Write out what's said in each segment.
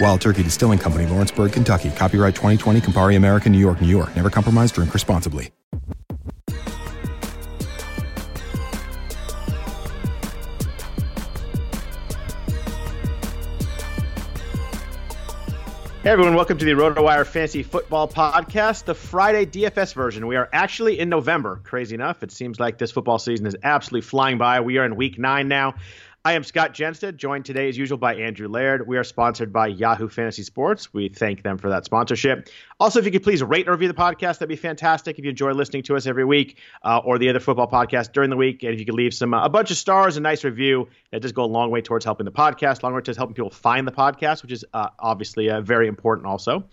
Wild Turkey Distilling Company, Lawrenceburg, Kentucky. Copyright 2020, Campari American, New York, New York. Never compromise, drink responsibly. Hey everyone, welcome to the RotoWire Fantasy Football Podcast, the Friday DFS version. We are actually in November. Crazy enough, it seems like this football season is absolutely flying by. We are in week nine now. I am Scott Jenstad, joined today as usual by Andrew Laird. We are sponsored by Yahoo Fantasy Sports. We thank them for that sponsorship. Also, if you could please rate and review the podcast, that'd be fantastic. If you enjoy listening to us every week uh, or the other football podcast during the week, and if you could leave some uh, a bunch of stars, a nice review, that does go a long way towards helping the podcast, long way towards helping people find the podcast, which is uh, obviously uh, very important also.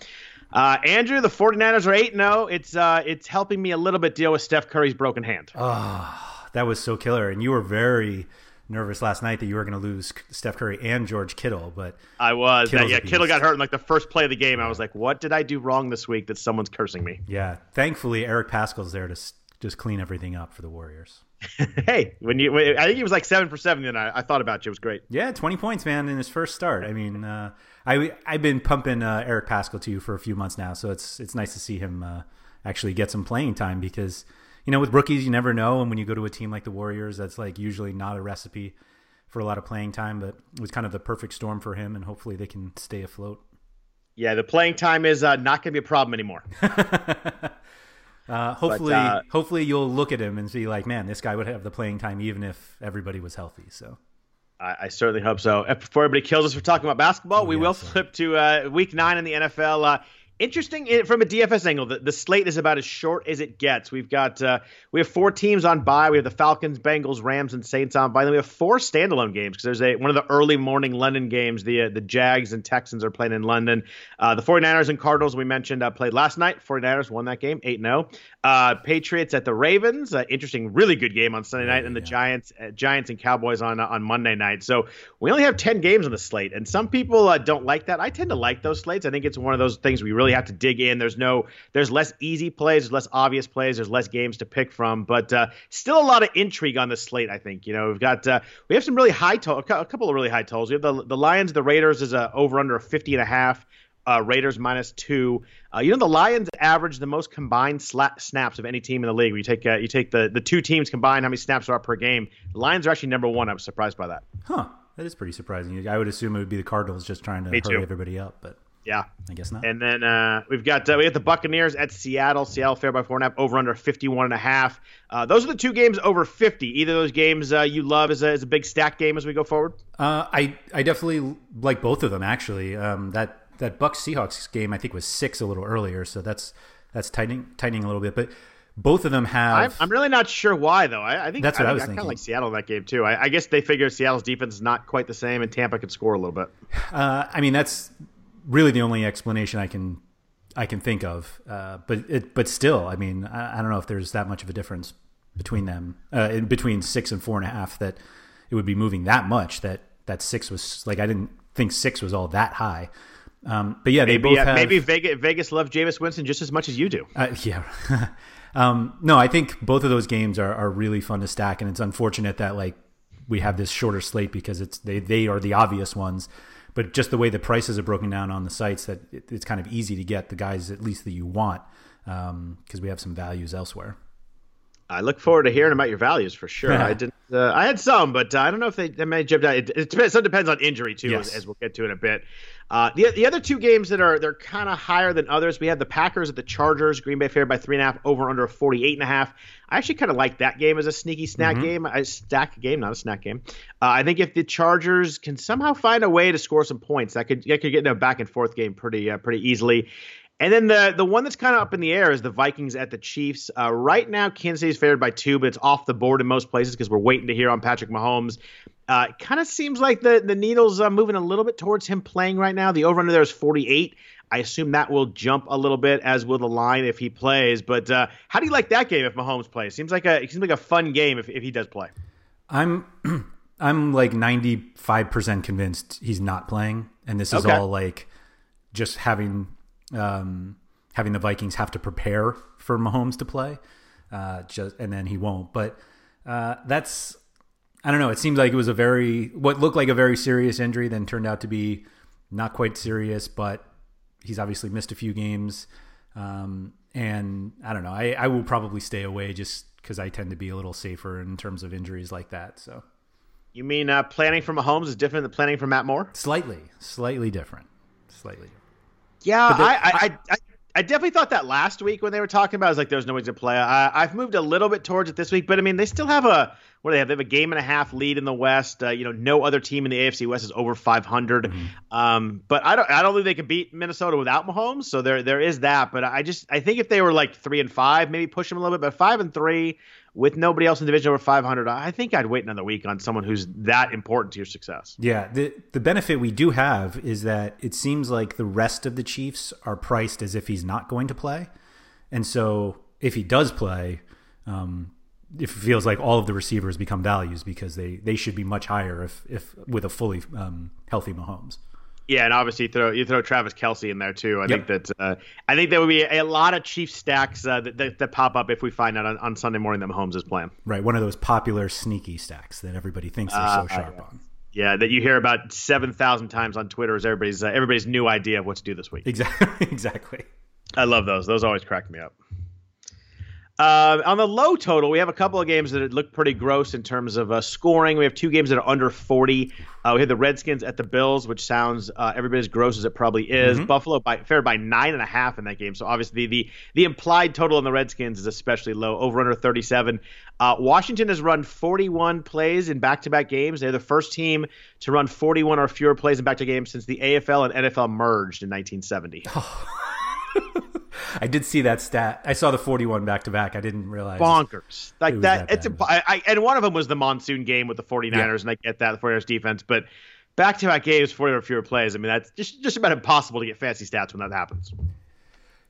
Uh, Andrew, the 49ers are 8 0. It's uh, it's helping me a little bit deal with Steph Curry's broken hand. Oh, that was so killer. And you were very nervous last night that you were going to lose Steph Curry and George Kittle, but I was. That, yeah, Kittle got hurt in like the first play of the game. Yeah. I was like, what did I do wrong this week that someone's cursing me? Yeah. Thankfully, Eric Paschall's there to just clean everything up for the Warriors. hey, when you, I think he was like seven for seven. Then I, I, thought about you. It was great. Yeah, twenty points, man, in his first start. I mean, uh, I I've been pumping uh, Eric Paschall to you for a few months now, so it's it's nice to see him uh, actually get some playing time because you know with rookies you never know, and when you go to a team like the Warriors, that's like usually not a recipe for a lot of playing time, but it was kind of the perfect storm for him, and hopefully they can stay afloat. Yeah, the playing time is uh, not going to be a problem anymore. uh, hopefully, but, uh, hopefully you'll look at him and see like, man, this guy would have the playing time even if everybody was healthy. So. I, I certainly hope so. Before everybody kills us for talking about basketball, oh, we yeah, will so. flip to uh, week nine in the NFL. Interesting eh, from a DFS angle. The, the, slate is about as short as it gets. We've got uh, we have four teams on bye. We have the Falcons, Bengals, Rams, and Saints on bye. Then we have four standalone games because there's a one of the early morning London games. The uh, the Jags and Texans are playing in London. Uh, the 49ers and Cardinals we mentioned uh, played last night. 49ers won that game 8-0. Uh, Patriots at the Ravens. Uh, interesting, really good game on Sunday night, and the yeah. Giants Giants and Cowboys on on Monday night. So we only have 10 games on the slate, and some people don't like that. I tend to like those slates. I think it's one of those things we really have to dig in. There's no, there's less easy plays, there's less obvious plays, there's less games to pick from, but uh, still a lot of intrigue on the slate. I think you know we've got uh, we have some really high to- a couple of really high totals. We have the the Lions, the Raiders is a over under a 50 and a half. Uh, Raiders minus two. Uh, you know the Lions average the most combined sla- snaps of any team in the league. You take uh, you take the the two teams combined, how many snaps are up per game. The Lions are actually number one. I was surprised by that. Huh. that is pretty surprising. I would assume it would be the Cardinals just trying to Me hurry too. everybody up, but Yeah. I guess not. And then uh, we've got uh, we got the Buccaneers at Seattle. Seattle fair by four and a half, over under 51 and a half. Uh, those are the two games over 50. Either of those games uh, you love as a, as a big stack game as we go forward. Uh, I I definitely like both of them actually. Um, that that Bucks Seahawks game I think was six a little earlier, so that's that's tightening tightening a little bit. But both of them I'm, have. I'm really not sure why though. I, I think That's what I was kind of thinking. like Seattle in that game too. I, I guess they figure Seattle's defense is not quite the same, and Tampa could score a little bit. Uh, I mean, that's really the only explanation I can I can think of. Uh, but it, but still, I mean, I, I don't know if there's that much of a difference between them, uh, in between six and four and a half. That it would be moving that much. That that six was like I didn't think six was all that high. Um, but yeah, they Maybe both uh, have, maybe Vegas, Vegas loves Jameis Winston just as much as you do. Uh, yeah. um, no, I think both of those games are, are really fun to stack, and it's unfortunate that like we have this shorter slate because it's they they are the obvious ones, but just the way the prices are broken down on the sites that it, it's kind of easy to get the guys at least that you want um, because we have some values elsewhere. I look forward to hearing about your values for sure. I didn't. Uh, I had some, but uh, I don't know if they, they may jump out. It, it depends. Some depends on injury too, Yes. as, as we'll get to in a bit. Uh, the the other two games that are they're kind of higher than others. We have the Packers at the Chargers. Green Bay fair by three and a half, over under forty eight and a half. I actually kind of like that game as a sneaky snack game, a stack game, not a snack game. Uh, I think if the Chargers can somehow find a way to score some points, that could that could get in a back and forth game pretty uh, pretty easily. And then the the one that's kind of up in the air is the Vikings at the Chiefs. Uh, right now, Kansas City's favored by two, but it's off the board in most places because we're waiting to hear on Patrick Mahomes. Uh, it kind of seems like the the needle's uh, moving a little bit towards him playing right now. The over under there is 48. I assume that will jump a little bit, as will the line if he plays. But uh, how do you like that game if Mahomes plays? Seems like a it seems like a fun game if, if he does play. I'm I'm like 95% convinced he's not playing and this is Okay. all like just having um having the Vikings have to prepare for Mahomes to play. Uh just and then he won't. But uh that's I don't know, it seems like it was a very what looked like a very serious injury then turned out to be not quite serious, but he's obviously missed a few games. Um and I don't know. I, I will probably stay away just because I tend to be a little safer in terms of injuries like that. So You mean uh, planning for Mahomes is different than planning for Matt Moore? Slightly, slightly different. Slightly. Yeah, I, I, I, I, definitely thought that last week when they were talking about. it. I was like, "There's no way to play." I, I've moved a little bit towards it this week, but I mean, they still have a what do they have? They have a game and a half lead in the West. Uh, you know, no other team in the AFC West is over 500. Mm-hmm. Um, but I don't, I don't think they can beat Minnesota without Mahomes. So there, there is that. But I just, I think if they were like three and five, maybe push them a little bit. But five and three with nobody else in the division over 500, I think I'd wait another week on someone who's that important to your success. Yeah. The the benefit we do have is that it seems like the rest of the Chiefs are priced as if he's not going to play, and so if he does play, um, it feels like all of the receivers become values because they they should be much higher if if with a fully um, healthy Mahomes. Yeah, and obviously you throw you throw Travis Kelce in there too. I Yep. think that uh, I think there would be a, lot of Chief stacks uh, that, that, that pop up if we find out on, on Sunday morning that Mahomes is playing. Right. One of those popular sneaky stacks that everybody thinks they're Uh, so sharp on. Yeah, that you hear about seven thousand times on Twitter is everybody's uh, everybody's new idea of what to do this week. Exactly. exactly. I love those. Those always crack me up. Uh, on the low total, we have a couple of games that look pretty gross in terms of uh, scoring. We have two games that are under 40. Uh, we have the Redskins at the Bills, which sounds uh, every bit as gross as it probably is. Buffalo by, fared by nine and a half in that game. So obviously the the implied total on the Redskins is especially low, over under 37. Uh, Washington has run 41 plays in back-to-back games. They're the first team to run 41 or fewer plays in back-to-back games since the AFL and NFL merged in 1970. I did see that stat. I saw the 41 back to back. I didn't realize. bonkers like that. that it's a. I, and one of them was the monsoon game with the 49ers, and I get that the 49ers defense, but back to back games, 40 or fewer plays. I mean, that's just just about impossible to get fancy stats when that happens.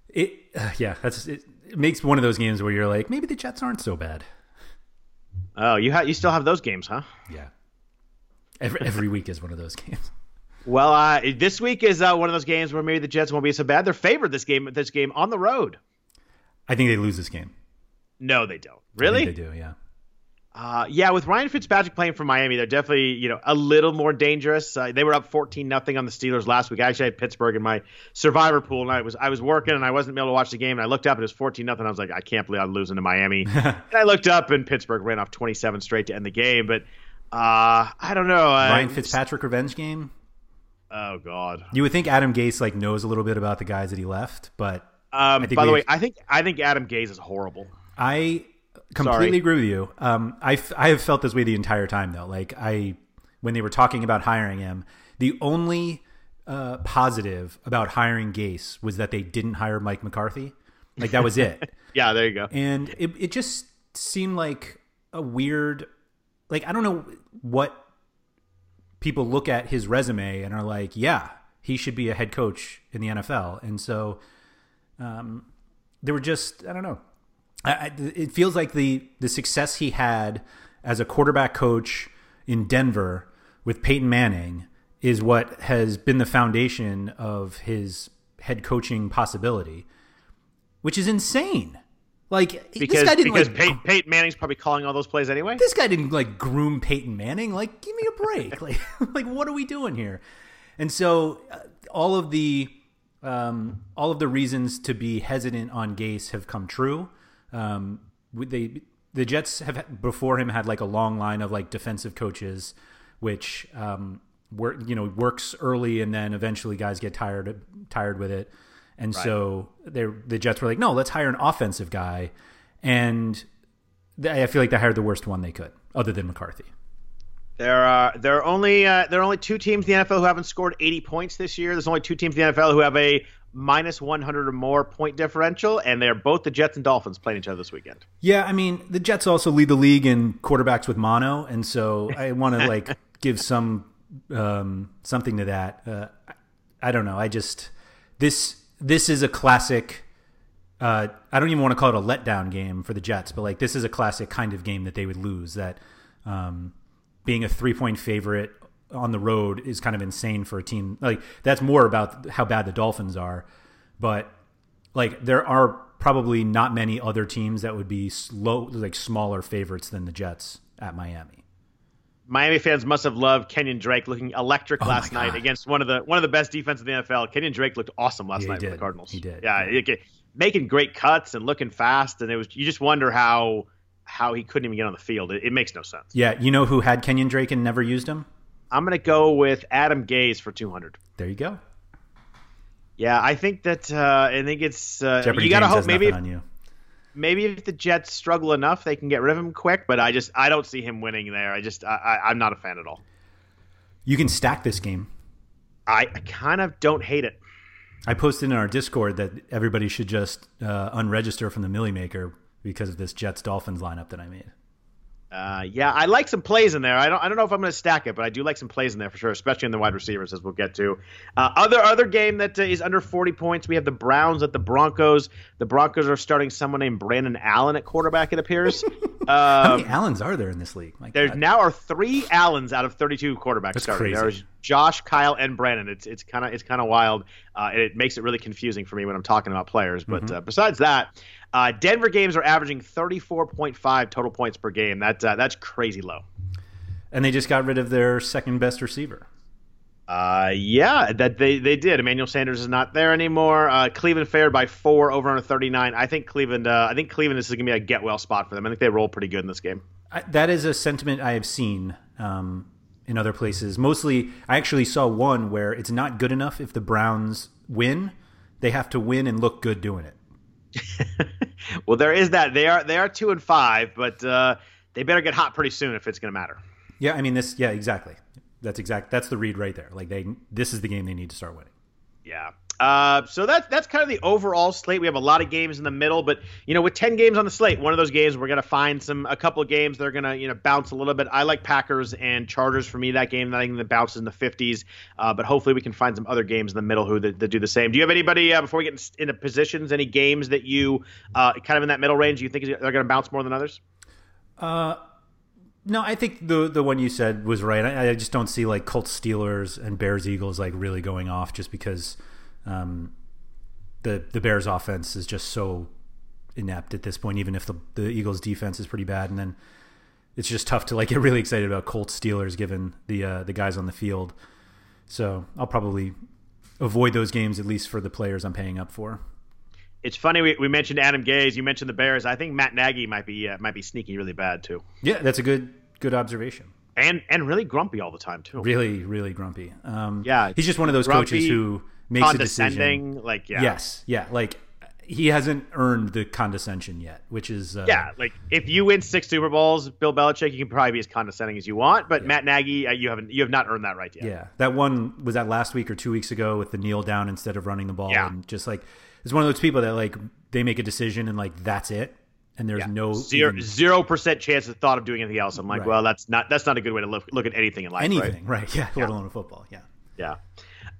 It, uh, yeah, that's it, it. Makes one of those games where you're like, maybe the Jets aren't so bad. Oh, you ha- you still have those games, huh? Yeah, every every week is one of those games. Well, uh, this week is uh, one of those games where maybe the Jets won't be so bad. They're favored this game this game on the road. I think they lose this game. No, they don't. Really? they do. Yeah. Uh, yeah, with Ryan Fitzpatrick playing for Miami, they're definitely you know a little more dangerous. Uh, they were up fourteen nothing on the Steelers last week. I actually had Pittsburgh in my survivor pool, and I was I was working and I wasn't able to watch the game. And I looked up and it was fourteen nothing. I was like, I can't believe I'm losing to Miami. and I looked up and Pittsburgh ran off twenty seven straight to end the game. But Uh, I don't know. Ryan Fitzpatrick revenge game. Oh God. You would think Adam Gase like knows a little bit about the guys that he left, but um, by the way, I think I think Adam Gase is horrible. I completely Sorry. agree with you. Um, I I have felt this way the entire time though. Like I when they were talking about hiring him, the only uh, positive about hiring Gase was that they didn't hire Mike McCarthy. Like that was it. yeah, there you go. And it it just seemed like a weird like I don't know what people look at his resume and are like, yeah, he should be a head coach in the NFL. And so um, there were just, I don't know. I, it feels like the, the success he had as a quarterback coach in Denver with Peyton Manning is what has been the foundation of his head coaching possibility, which is insane. Like because, this guy didn't because like, Peyton, Peyton, Manning's probably calling all those plays anyway. This guy didn't like groom Peyton Manning. Like, give me a break. like, like what are we doing here? And so, uh, all of the um, all of the reasons to be hesitant on Gase have come true. Um, they the Jets have before him had like a long line of like defensive coaches, which um, work you know works early and then eventually guys get tired tired with it. And right. so the Jets were like, no, let's hire an offensive guy. And I feel like they hired the worst one they could, other than McCarthy. There are there are only uh, there are only two teams in the NFL who haven't scored 80 points this year. There's only two teams in the NFL who have a minus 100 or more point differential, and they're both the Jets and Dolphins playing each other this weekend. Yeah, I mean the Jets also lead the league in quarterbacks with mono, and so I want to like give some um, something to that. Uh, I don't know. I just this this is a classic. Uh, I don't even want to call it a letdown game for the Jets, but like this is a classic kind of game that they would lose. That um, being a three point favorite on the road is kind of insane for a team. Like that's more about how bad the Dolphins are, but like there are probably not many other teams that would be slow, like smaller favorites than the Jets at Miami. Miami fans must have loved Kenyon Drake looking electric oh last night against one of the one of the best defenses in the NFL. Kenyon Drake looked awesome last yeah, night for the Cardinals. He did. Yeah, It, making great cuts and looking fast, and it was you just wonder how how he couldn't even get on the field. It, it makes no sense. Yeah, you know who had Kenyon Drake and never used him? I'm gonna go with Adam Gase for 200. There you go. Yeah, I think that uh, I think it's uh, you gotta hope maybe on you maybe if the Jets struggle enough, they can get rid of him quick. But I just I don't see him winning there. I just I, I, am not a fan at all. You can stack this game. I, I kind of don't hate it. I posted in our Discord that everybody should just uh, unregister from the Milly Maker because of this Jets Dolphins lineup that I made. Uh, yeah, I like some plays in there. I don't, I don't know if I'm going to stack it, but I do like some plays in there for sure, especially in the wide receivers, as we'll get to. Uh, other other game that uh, is under 40 points. We have the Browns at the Broncos. The Broncos are starting someone named Brandon Allen at quarterback. It appears. How many um, Allens are there in this league? My there God. now are three Allens out of 32 quarterbacks That's starting. Crazy. There's Josh, Kyle, and Brandon. It's it's kind of it's kind of wild. Uh, and it makes it really confusing for me when I'm talking about players. But mm-hmm. Uh, besides that, uh, Denver games are averaging 34.5 total points per game. That uh, that's crazy low. And they just got rid of their second best receiver. Uh, yeah, that they, they did. Emmanuel Sanders is not there anymore. Uh, Cleveland fared by four over under 39. I think Cleveland. Uh, I think Cleveland is going to be a get well spot for them. I think they roll pretty good in this game. I, that is a sentiment I have seen um, in other places. Mostly, I actually saw one where it's not good enough if the Browns win; they have to win and look good doing it. well, there is that. They are they are two and five, but uh, they better get hot pretty soon if it's going to matter. Yeah, I mean this. Yeah, exactly. That's exact. That's the read right there. Like they, this is the game they need to start winning. Yeah. Uh, so that's that's kind of the overall slate. We have a lot of games in the middle, but you know, with ten games on the slate, one of those games we're gonna find some a couple of games that are gonna you know bounce a little bit. I like Packers and Chargers for me that game. That I think that bounces in the fifties, uh, but hopefully we can find some other games in the middle who that, that do the same. Do you have anybody uh, before we get into positions? Any games that you uh, kind of in that middle range you think they're gonna bounce more than others? Uh. No, I think the the one you said was right. I, I just don't see like Colts Steelers and Bears Eagles like really going off just because um, the the Bears offense is just so inept at this point. Even if the the Eagles defense is pretty bad, and then it's just tough to like get really excited about Colts Steelers given the uh, the guys on the field. So I'll probably avoid those games at least for the players I'm paying up for. It's funny we, we mentioned Adam Gase. You mentioned the Bears. I think Matt Nagy might be uh, might be sneaky really bad too. Yeah, that's a good good observation. and and really grumpy all the time too. Really, really grumpy. Um, Yeah, he's just one of those grumpy, coaches who makes a decision. Like yeah, Yes, yeah, like he hasn't earned the condescension yet, which is uh, yeah. Like if you win six Super Bowls, Bill Belichick, you can probably be as condescending as you want. But Matt Nagy, uh, you haven't you have not earned that right yet. Yeah, that one was that last week or two weeks ago with the kneel down instead of running the ball, Yeah. and just like it's one of those people that like they make a decision and like that's it, and there's no Zero even percent chance of thought of doing anything else. I'm like, Right. well, that's not that's not a good way to look look at anything in life. right? anything, right? Yeah, let alone a football. Yeah. Yeah.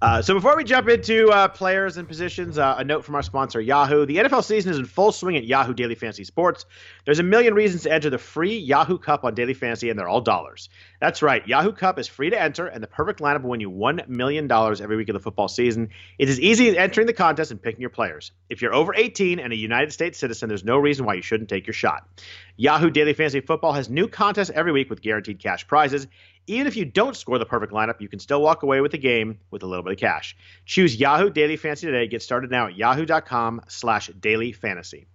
Uh, so before we jump into uh, players and positions, uh, a note from our sponsor, Yahoo. The NFL season is in full swing at Yahoo Daily Fantasy Sports. There's a million reasons to enter the free Yahoo Cup on Daily Fantasy, and they're all dollars. That's right. Yahoo Cup is free to enter, and the perfect lineup will win you $1 million every week of the football season. It is as easy as entering the contest and picking your players. If you're over 18 and a United States citizen, there's no reason why you shouldn't take your shot. Yahoo Daily Fantasy Football has new contests every week with guaranteed cash prizes. Even if you don't score the perfect lineup, you can still walk away with the game with a little bit of cash. Choose Yahoo Daily Fantasy today. Get started now at yahoo.com slash daily fantasy.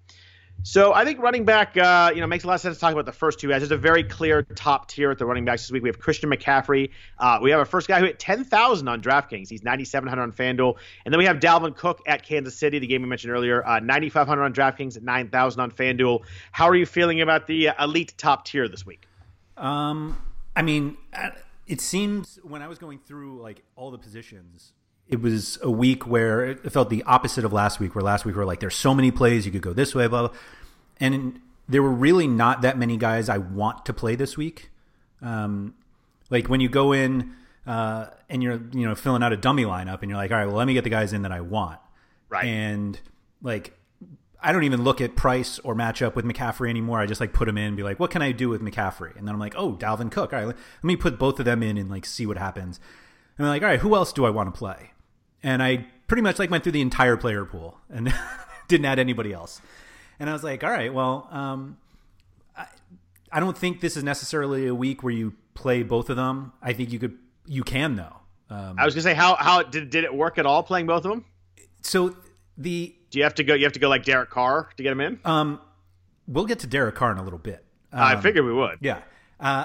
So I think running back, uh, you know, makes a lot of sense to talk about the first two guys. There's a very clear top tier at the running backs this week. We have Christian McCaffrey. Uh, we have our first guy who hit 10,000 on DraftKings. He's 9,700 on FanDuel. And then we have Dalvin Cook at Kansas City, the game we mentioned earlier, uh, 9,500 on DraftKings, 9,000 on FanDuel. How are you feeling about the uh, elite top tier this week? Um, I mean, uh, it seems when I was going through like all the positions, it was a week where it felt the opposite of last week. Where last week we were like, there's so many plays you could go this way, blah blah, and there were really not that many guys I want to play this week. Um, like when you go in uh, and you're you know filling out a dummy lineup, and you're like, all right, well, let me get the guys in that I want, Right. and like I don't even look at price or matchup with McCaffrey anymore. I just like put him in and be like, what can I do with McCaffrey? And then I'm like, oh, Dalvin Cook. All right, let me put both of them in and like see what happens. And I'm like, all right, who else do I want to play? And I pretty much like went through the entire player pool and didn't add anybody else. And I was like, all right, well, um, I, I don't think this is necessarily a week where you play both of them. I think you could, you can though. Um, I was gonna say, how how did did it work at all playing both of them? so the Do you have to go? You have to go like Derek Carr to get him in. um, we'll get to Derek Carr in a little bit. I Um, figured we would. Yeah. Uh,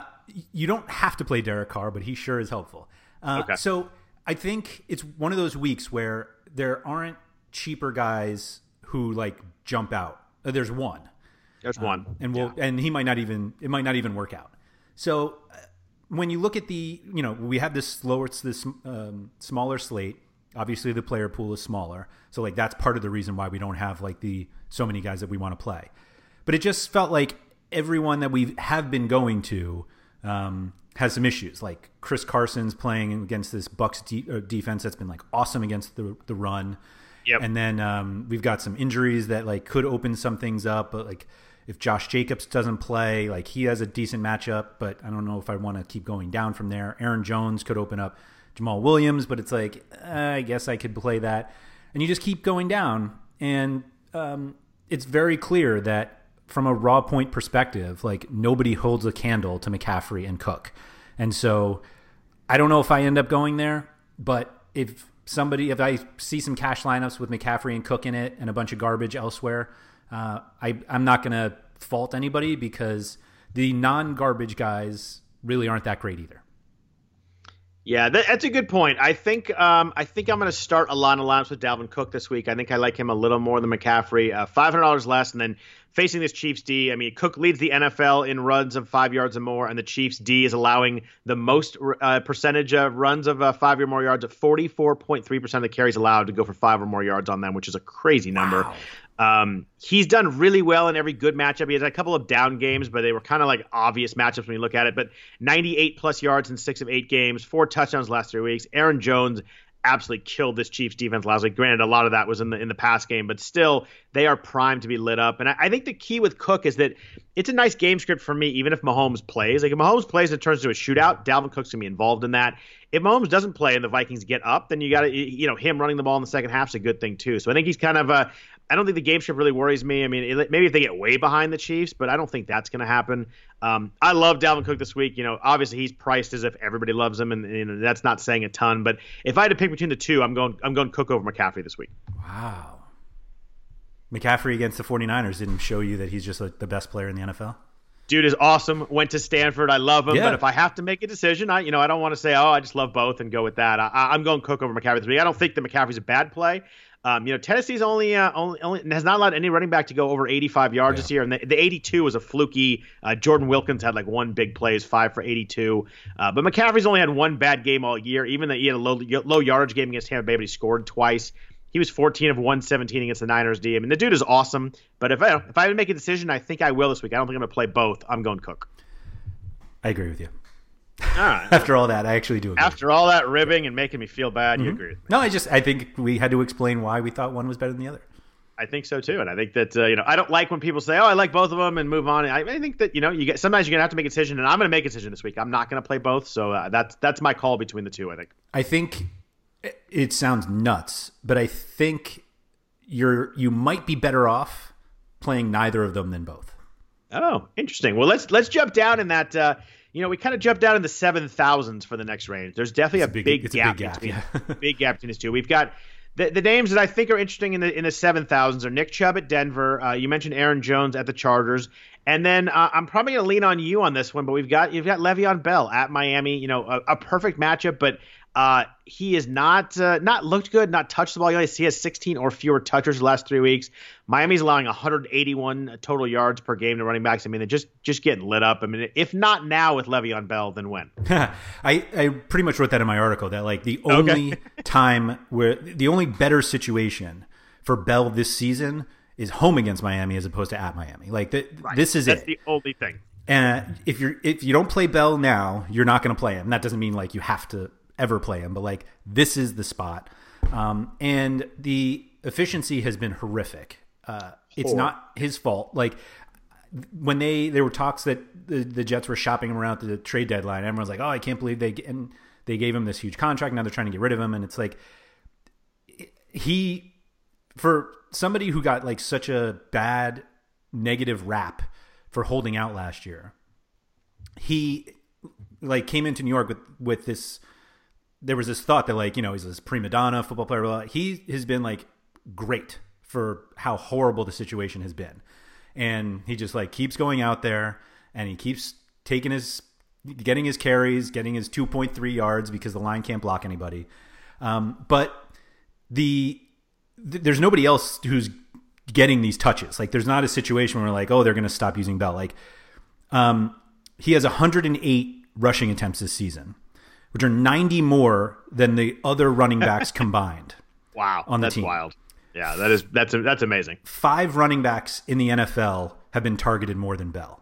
you don't have to play Derek Carr, but he sure is helpful. Uh, Okay. So I think it's one of those weeks where there aren't cheaper guys who like jump out. Uh, There's one, There's one. and we'll and he might not even it might not even work out. So uh, when you look at the you know we have this slower this um, smaller slate. Obviously, the player pool is smaller, so like that's part of the reason why we don't have like the so many guys that we want to play. But it just felt like everyone that we have been going to um, has some issues. Like Chris Carson's playing against this Bucks de- uh, defense that's been like awesome against the the run. Yep. And then um, we've got some injuries that like could open some things up. But like if Josh Jacobs doesn't play, like he has a decent matchup, but I don't know if I want to keep going down from there. Aaron Jones could open up Jamaal Williams, but it's like uh, I guess I could play that. And you just keep going down, and um, it's very clear that from a raw point perspective, like nobody holds a candle to McCaffrey and Cook, and so I don't know if I end up going there, but if somebody, if I see some cash lineups with McCaffrey and Cook in it and a bunch of garbage elsewhere, uh, I, I'm not going to fault anybody because the non garbage guys really aren't that great either. Yeah, that, that's a good point. I think um, I think I'm going to start a line of lineups with Dalvin Cook this week. I think I like him a little more than McCaffrey. Uh, Five hundred dollars less, and then facing this Chiefs D. I mean, Cook leads the NFL in runs of five yards or more, and the Chiefs D is allowing the most uh, percentage of runs of uh, five or more yards. At 44.3 percent of the carries allowed to go for five or more yards on them, which is a crazy number. Um, he's done really well in every good matchup. He has a couple of down games, but they were kind of like obvious matchups when you look at it. But 98 plus yards in six of eight games, four touchdowns last three weeks. Aaron Jones absolutely killed this Chiefs defense last week. Granted, a lot of that was in the in the pass game, but still they are primed to be lit up. And I, I think the key with Cook is that it's a nice game script for me, even if Mahomes plays. Like if Mahomes plays and it turns into a shootout, Dalvin Cook's gonna be involved in that. If Mahomes doesn't play and the Vikings get up, then you got to you know him running the ball in the second half is a good thing too. So I think he's kind of a I don't think the game script really worries me. I mean, it, maybe if they get way behind the Chiefs, but I don't think that's going to happen. Um, I love Dalvin Cook this week. You know, obviously he's priced as if everybody loves him, and, and that's not saying a ton. But if I had to pick between the two, I'm going I'm going Cook over McCaffrey this week. Wow. McCaffrey against the 49ers didn't show you that he's just like the best player in the NFL? Dude is awesome. Went to Stanford. I love him. Yeah. But if I have to make a decision, I you know I don't want to say oh I just love both and go with that. I, I'm going Cook over McCaffrey this week. I don't think that McCaffrey's a bad play. Um, you know, Tennessee's only, uh, only only has not allowed any running back to go over 85 yards this year, and the, the 82 was a fluky. Uh, Jordan Wilkins had like one big play, is five for 82. Uh, but McCaffrey's only had one bad game all year. Even though he had a low low yardage game against Tampa Bay, but he scored twice. He was 14 of 117 against the Niners D. I mean, the dude is awesome. But if I if I had to make a decision, I think I will this week. I don't think I'm gonna play both. I'm going Cook. I agree with you. All right. After all that, I actually do agree. After all that ribbing and making me feel bad, you agree with me. no, I just I think we had to explain why we thought one was better than the other. I think so too, and I think that uh, you know I don't like when people say, "Oh, I like both of them," and move on. I, I think that you know you get sometimes you're gonna have to make a decision, and I'm gonna make a decision this week. I'm not gonna play both, so uh, that's that's my call between the two. I think. I think it sounds nuts, but I think you're you might be better off playing neither of them than both. Oh, interesting. Well, let's let's jump down in that. Uh, you know, we kind of jumped down in the seven thousands for the next range. There's definitely a, big- big, it's a gap, big gap, between yeah. big gap between these two. We've got the, the names that I think are interesting in the in the seven thousands are Nick Chubb at Denver. Uh, you mentioned Aaron Jones at the Chargers, and then uh, I'm probably going to lean on you on this one. But we've got you've got Le'Veon Bell at Miami. You know, a, a perfect matchup, but. Uh, he is not uh, not looked good, not touched the ball. He has 16 or fewer touches the last three weeks. Miami's allowing 181 total yards per game to running backs. I mean, they're just just getting lit up. I mean, if not now with Le'Veon Bell, then when? I, I pretty much wrote that in my article that like the only time where the only better situation for Bell this season is home against Miami as opposed to at Miami. Like th- this is That's it. the only thing. And if you're if you don't play Bell now, you're not going to play him. That doesn't mean like you have to ever play him, but like this is the spot. Um, and the efficiency has been horrific. Uh, it's not his fault. Like when they there were talks that the, the Jets were shopping him around at the trade deadline, everyone's like, "Oh, I can't believe they and they gave him this huge contract. Now they're trying to get rid of him." And it's like he for somebody who got like such a bad negative rap for holding out last year. He like came into New York with with this there was this thought that like, you know, he's this prima donna football player. Blah, blah. He has been like great for how horrible the situation has been. And he just like keeps going out there and he keeps taking his getting his carries, getting his 2.3 yards because the line can't block anybody. Um, but the th- there's nobody else who's getting these touches. Like there's not a situation where like, oh, they're going to stop using Bell. Like um, he has 108 rushing attempts this season, which are 90 more than the other running backs combined. Wow, on the that's team. wild. Yeah, that is that's that's amazing. Five running backs in the NFL have been targeted more than Bell.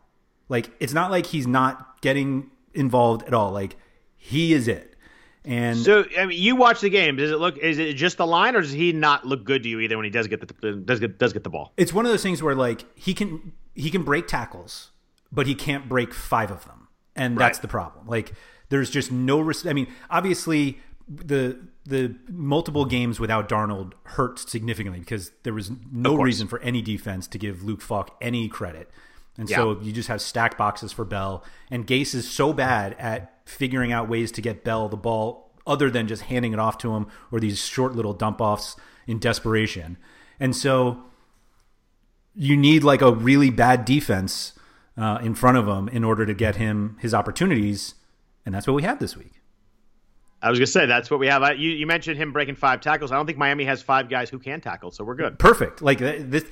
Like it's not like he's not getting involved at all. Like he is it. And So, I mean, you watch the game. Does it look? Is it just the line, or does he not look good to you either when he does get the does get does get the ball? it's one of those things where like he can he can break tackles, but he can't break five of them, and that's the problem. Like there's just no. Res- I mean, obviously the the multiple games without Darnold hurt significantly because there was no reason for any defense to give Luke Falk any credit. And so you just have stack boxes for Bell. And Gase is so bad at figuring out ways to get Bell the ball other than just handing it off to him or these short little dump offs in desperation. And so you need like a really bad defense uh, in front of him in order to get him his opportunities. And that's what we have this week. I was gonna say that's what we have. I, you you mentioned him breaking five tackles. I don't think Miami has five guys who can tackle, so we're good. perfect. Like this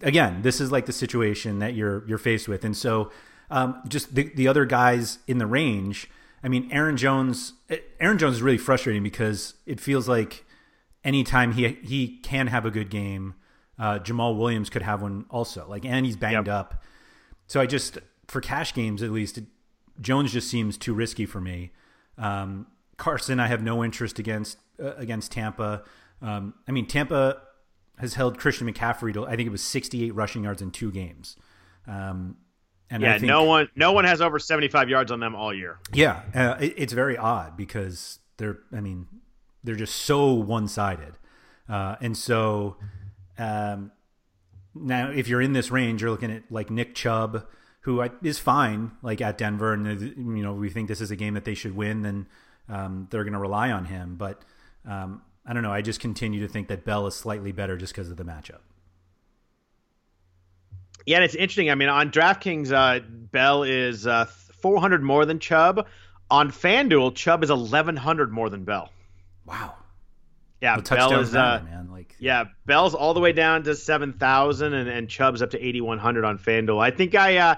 again, this is like the situation that you're you're faced with, and so um, just the the other guys in the range. I mean, Aaron Jones. Aaron Jones is really frustrating because it feels like anytime he he can have a good game, uh, Jamaal Williams could have one also. Like, and he's banged Yep. up. So I just for cash games at least, it, Jones just seems too risky for me. Um, Carson, I have no interest against uh, against Tampa. Um, I mean, Tampa has held Christian McCaffrey to I think it was 68 rushing yards in two games. Um, and Yeah, I think, no one no one has over seventy five yards on them all year. Yeah, uh, it, it's very odd because they're I mean they're just so one sided, uh, and so um, now if you're in this range, you're looking at like Nick Chubb, who is fine like at Denver, and uh, you know we think this is a game that they should win, then um, they're going to rely on him. But um, I don't know. I just continue to think that Bell is slightly better just because of the matchup. Yeah, and it's interesting. I mean, on DraftKings, uh, Bell is uh, 400 more than Chubb. On FanDuel, Chubb is 1,100 more than Bell. Wow. Yeah, The Bell is uh, man. Like yeah, Bell's all the way down to 7,000, and, and Chubb's up to 8,100 on FanDuel. I think I uh,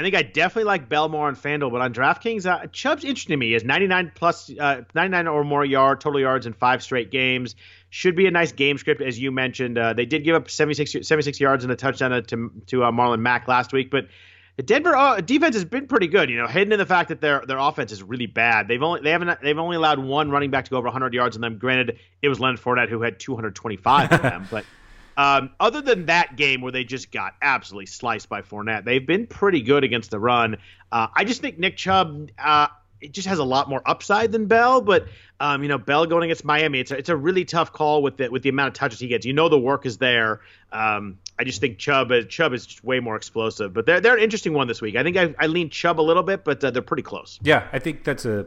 I think I definitely like Bell more on FanDuel, but on DraftKings, uh, Chubb's interesting to me. Is 99 plus uh, 99 or more yard total yards in five straight games. Should be a nice game script, as you mentioned. Uh, they did give up 76, 76 yards and a touchdown to to uh, Marlon Mack last week, but the Denver uh, defense has been pretty good. You know, hidden in the fact that their their offense is really bad. They've only they haven't they've only allowed one running back to go over 100 yards on them. Granted, it was Leonard Fournette who had 225 of them, but. Um, other than that game where they just got absolutely sliced by Fournette, they've been pretty good against the run. Uh, I just think Nick Chubb uh, it just has a lot more upside than Bell, but um, you know Bell going against Miami, it's a, it's a really tough call with the with the amount of touches he gets. You know the work is there. Um, I just think Chubb is, Chubb is just way more explosive, but they're they're an interesting one this week. I think I, I lean Chubb a little bit, but uh, they're pretty close. yeah, I think that's a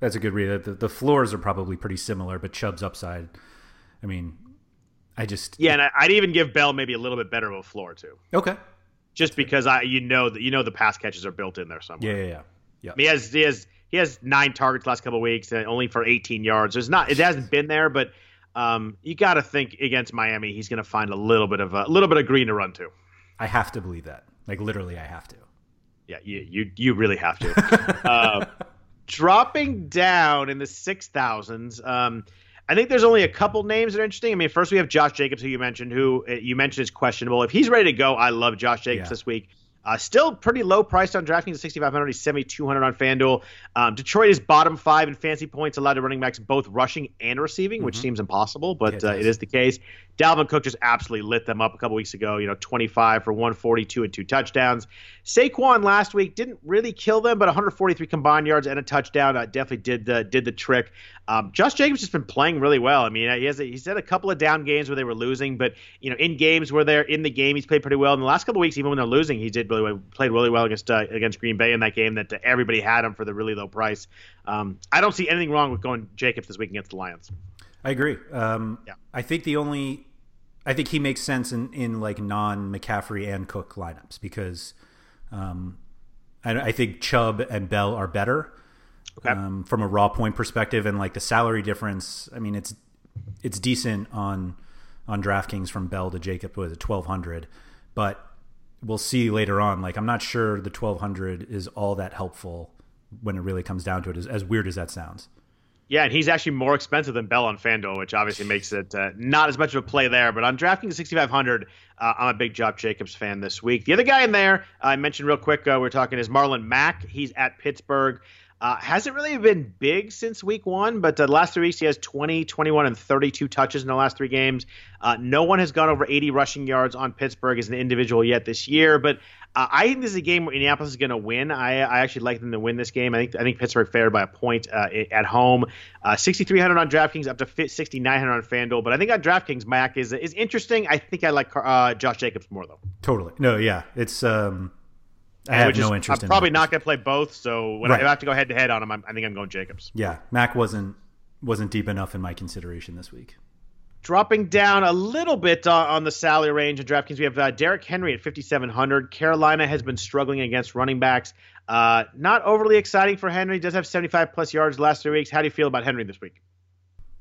that's a good read. The, the floors are probably pretty similar, but Chubb's upside. I mean, I just Yeah, and I, I'd even give Bell maybe a little bit better of a floor too, okay. just because I you know that you know the pass catches are built in there somewhere. Yeah, yeah, yeah. yeah. I mean, he has he has he has nine targets last couple of weeks, and only for 18 yards. There's not it hasn't been there, but um, you got to think against Miami, he's going to find a little bit of a, a little bit of green to run to. I have to believe that. Like literally, I have to. Yeah, you you you really have to. uh, dropping down in the six thousands. Um, I think there's only a couple names that are interesting. I mean, first we have Josh Jacobs, who you mentioned, who uh, you mentioned is questionable. If he's ready to go, I love Josh Jacobs Yeah. this week. Uh, still pretty low priced on DraftKings at 6,500. He's 7,200 on FanDuel. Um, Detroit is bottom five in fancy points allowed to running backs both rushing and receiving, which seems impossible, but Mm-hmm. Yeah, it uh, it does. the case. Dalvin Cook just absolutely lit them up a couple weeks ago. You know, 25 for 142 and two touchdowns. Saquon last week didn't really kill them, but 143 combined yards and a touchdown uh, definitely did the did the trick. Um, Josh Jacobs has been playing really well. I mean, he has he's had a couple of down games where they were losing, but you know, in games where they're in the game, he's played pretty well. In the last couple of weeks, even when they're losing, he did really well, played really well against uh, against Green Bay in that game that uh, everybody had him for the really low price. Um, I don't see anything wrong with going Jacobs this week against the Lions. I agree. Um, Yeah. I think the only, I think he makes sense in, in like non McCaffrey and Cook lineups because um, I, I think Chubb and Bell are better Okay. um, from a raw point perspective, and like the salary difference. I mean, it's it's decent on on DraftKings from Bell to Jacob was twelve hundred, but we'll see later on. Like I'm not sure the twelve hundred is all that helpful when it really comes down to it. As, as weird as that sounds. Yeah, and he's actually more expensive than Bell on FanDuel, which obviously makes it uh, not as much of a play there. But on DraftKings 6,500, uh, I'm a big Josh Jacobs fan this week. The other guy in there I mentioned real quick, uh, we are talking is Marlon Mack. He's at Pittsburgh. Uh, hasn't really been big since week one, but the last three weeks he has 20, 21, and 32 touches in the last three games. Uh, no one has gone over 80 rushing yards on Pittsburgh as an individual yet this year, but uh, I think this is a game where Indianapolis is going to win. I, I actually like them to win this game. I think I think Pittsburgh favored by a point uh, at home. Uh, 6,300 on DraftKings, up to 6,900 on FanDuel. But I think on DraftKings, Mack is is interesting. I think I like uh, Josh Jacobs more though. Totally. No, yeah, it's. um I have no interest. I'm in probably not going to play both. So when Right. I have to go head to head on him, I'm, I think I'm going Jacobs. Yeah, Mack wasn't wasn't deep enough in my consideration this week. Dropping down a little bit uh, on the salary range in DraftKings, we have uh, Derrick Henry at 5,700. Carolina has been struggling against running backs. Uh, not overly exciting for Henry. Does have 75 plus yards last three weeks. How do you feel about Henry this week?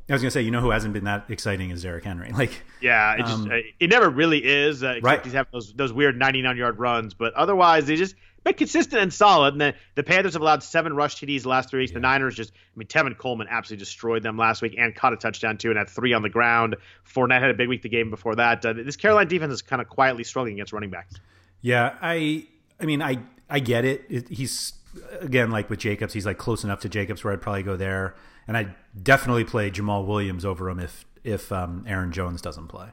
I was gonna say, you know, who hasn't been that exciting is Derrick Henry. Like, Yeah, it just Um, it never really is. Uh, except Right. he's having those those weird 99 yard runs, but otherwise they just been consistent and solid. And the, the Panthers have allowed seven rush TDs the last three weeks. The Niners just, I mean, Tevin Coleman absolutely destroyed them last week and caught a touchdown too, and had three on the ground. Fournette had a big week the game before that. Uh, this Carolina defense is kind of quietly struggling against running backs. yeah, I, I mean, I, I get it. it. He's again like with Jacobs, he's like close enough to Jacobs where I'd probably go there, and I definitely play Jamaal Williams over him if if um, Aaron Jones doesn't play.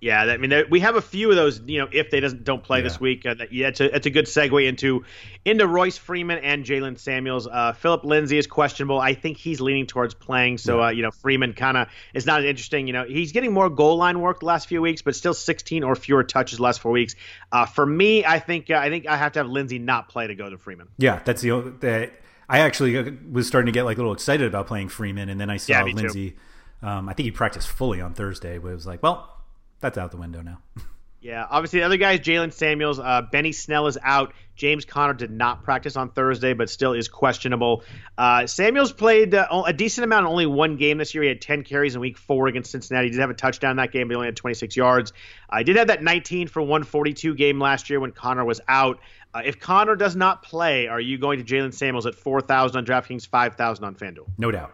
Yeah, I mean, we have a few of those. You know, if they doesn't don't play this week, uh, that, yeah, it's a, it's a good segue into into Royce Freeman and Jaylen Samuels. Uh, Phillip Lindsay is questionable. I think he's leaning towards playing. So, uh, you know, Freeman kind of is not as interesting. You know, he's getting more goal line work the last few weeks, but still 16 or fewer touches last four weeks. Uh, for me, I think uh, I think I have to have Lindsay not play to go to Freeman. Yeah, that's the only that I actually uh, was starting to get like a little excited about playing Freeman, and then I saw Yeah. Lindsay. Um, I think he practiced fully on Thursday, but it was like, well, that's out the window now. Yeah, obviously the other guys, is Jaylen Samuels. Uh, Benny Snell is out. James Conner did not practice on Thursday, but still is questionable. Uh, Samuels played uh, a decent amount in only one game this year. He had 10 carries in week four against Cincinnati. He did have a touchdown that game, but he only had 26 yards. I did have that 19 for 142 game last year when Conner was out. Uh, if Conner does not play, are you going to Jaylen Samuels at 4,000 on DraftKings, 5,000 on FanDuel? No doubt.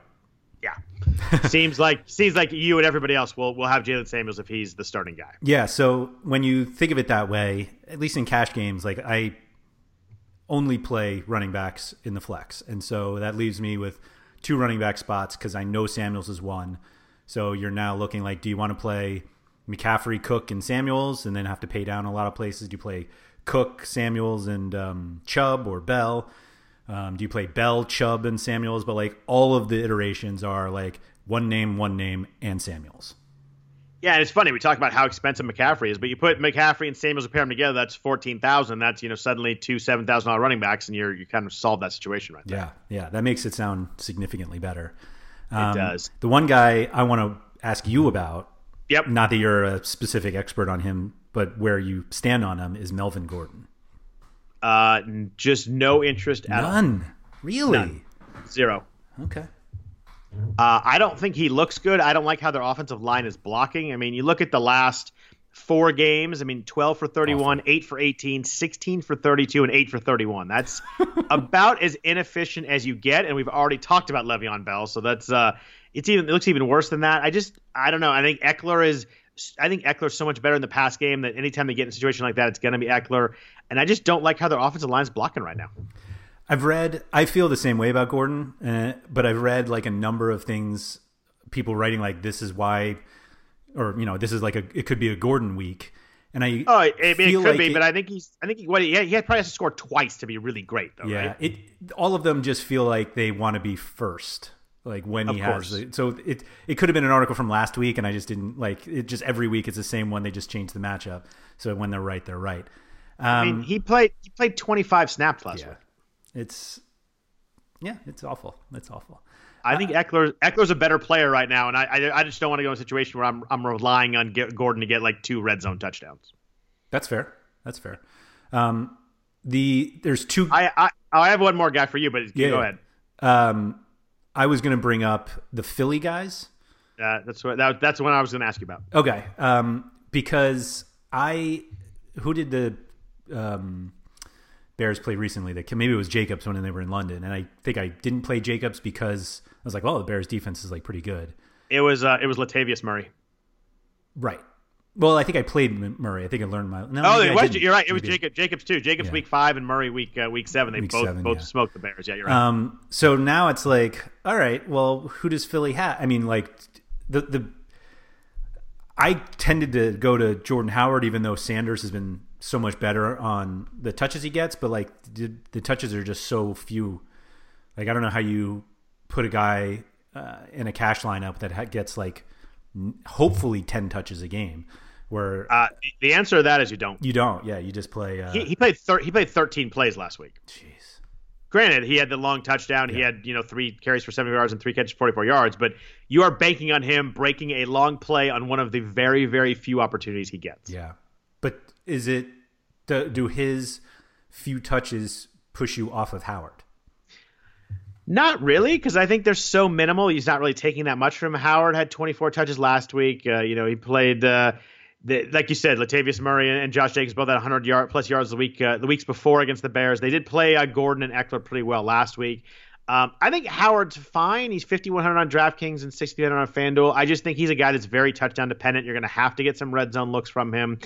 Yeah. seems like seems like you and everybody else will will have Jaylen Samuels if he's the starting guy. Yeah. So when you think of it that way, at least in cash games, like I only play running backs in the flex, and so that leaves me with two running back spots because I know Samuels is one. So you're now looking like, do you want to play McCaffrey, Cook, and Samuels, and then have to pay down a lot of places? Do you play Cook, Samuels, and um, Chubb or Bell? Um, do you play Bell, Chubb, and Samuels? But like all of the iterations are like one name, one name, and Samuels. Yeah, and it's funny. We talk about how expensive McCaffrey is, but you put McCaffrey and Samuels and pair them together, that's fourteen thousand. That's you know suddenly two seven thousand dollar running backs, and you're you kind of solve that situation right there. Yeah, yeah, that makes it sound significantly better. Um, it does. The one guy I want to ask you about. Yep. Not that you're a specific expert on him, but where you stand on him is Melvin Gordon. Uh, just no interest at None. all. Really? None. Zero. Okay. Uh, I don't think he looks good. I don't like how their offensive line is blocking. I mean, you look at the last four games. I mean, 12 for 31, Awful. 8 for 18, 16 for 32, and 8 for 31. That's about as inefficient as you get. And we've already talked about Le'Veon Bell, so that's uh, it's even it looks even worse than that. I just I don't know. I think Ekeler is I think Ekeler's so much better in the pass game that anytime they get in a situation like that, it's going to be Ekeler. And I just don't like how their offensive line is blocking right now. I've read, I feel the same way about Gordon, uh, but I've read like a number of things, people writing like this is why, or you know, this is like a it could be a Gordon week. And I oh, I mean, it could like be, it, but I think he's I think he, what he, he probably has to score twice to be really great though. Yeah, right? it all of them just feel like they want to be first like when of he course. has the, so it it could have been an article from last week and I just didn't like it just every week it's the same one they just change the matchup. So when they're right they're right. Um, I mean um, he played he played 25 snaps last yeah. week. It's yeah it's awful. It's awful. I think uh, Ekeler's a better player right now and I I, I just don't want to go in a situation where I'm I'm relying on Gordon to get like two red zone touchdowns. That's fair. That's fair. Um the there's two I I, I have one more guy for you but yeah, go ahead. Um I was going to bring up the Philly guys. Uh, that's what that, that's what I was going to ask you about. Okay, um, because I who did the um, Bears play recently? That maybe it was Jacobs when they were in London, and I think I didn't play Jacobs because I was like, "Oh, the Bears defense is like pretty good." It was uh, it was Latavius Murray. Right. Well, I think I played Murray. I think I learned my. No, oh, it was, you're right. It was maybe. Jacob, Jacobs too. Jacobs yeah. week five and Murray week uh, week seven. They week both seven, both yeah. smoked the Bears. Yeah, you're right. Um, so now it's like, all right, well, who does Philly have? I mean, like the the. I tended to go to Jordan Howard, even though Sanders has been so much better on the touches he gets, but like the, the touches are just so few. Like I don't know how you put a guy uh, in a cash lineup that gets like hopefully ten touches a game where uh, the answer to that is you don't. You don't. Yeah, you just play. Uh, he, he, played. Thir- he played 13 plays last week. Jeez. Granted, he had the long touchdown. Yeah. He had you know three carries for 70 yards and three catches for 44 yards. But you are banking on him breaking a long play on one of the very very few opportunities he gets. Yeah. But is it do, do his few touches push you off of Howard? Not really, because I think they're so minimal. He's not really taking that much from Howard. Had 24 touches last week. Uh, you know, he played. Uh, the, like you said, Latavius Murray and, Josh Jacobs both had 100 yard plus yards the week uh, the weeks before against the Bears. They did play uh, Gordon and Ekeler pretty well last week. Um, I think Howard's fine. He's 5100 on DraftKings and 6300 on FanDuel. I just think he's a guy that's very touchdown dependent. You're going to have to get some red zone looks from him.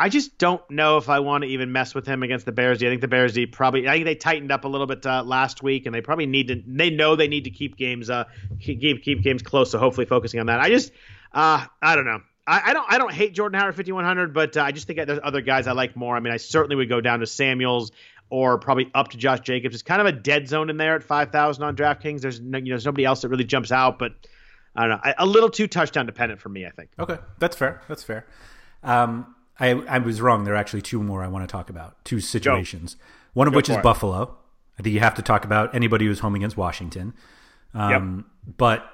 I just don't know if I want to even mess with him against the Bears. I think the Bears probably. I think they tightened up a little bit uh, last week, and they probably need to. They know they need to keep games uh keep keep games close. So hopefully focusing on that. I just uh I don't know. I, I don't I don't hate Jordan Howard 5100, but uh, I just think there's other guys I like more. I mean, I certainly would go down to Samuels or probably up to Josh Jacobs. It's kind of a dead zone in there at 5,000 on DraftKings. There's no, you know there's nobody else that really jumps out, but I don't know. A little too touchdown dependent for me, I think. Okay, that's fair. That's fair. Um, I I was wrong. There are actually two more I want to talk about. Two situations. Go. One of go which is it. Buffalo. I think you have to talk about anybody who's home against Washington. Um, yep. But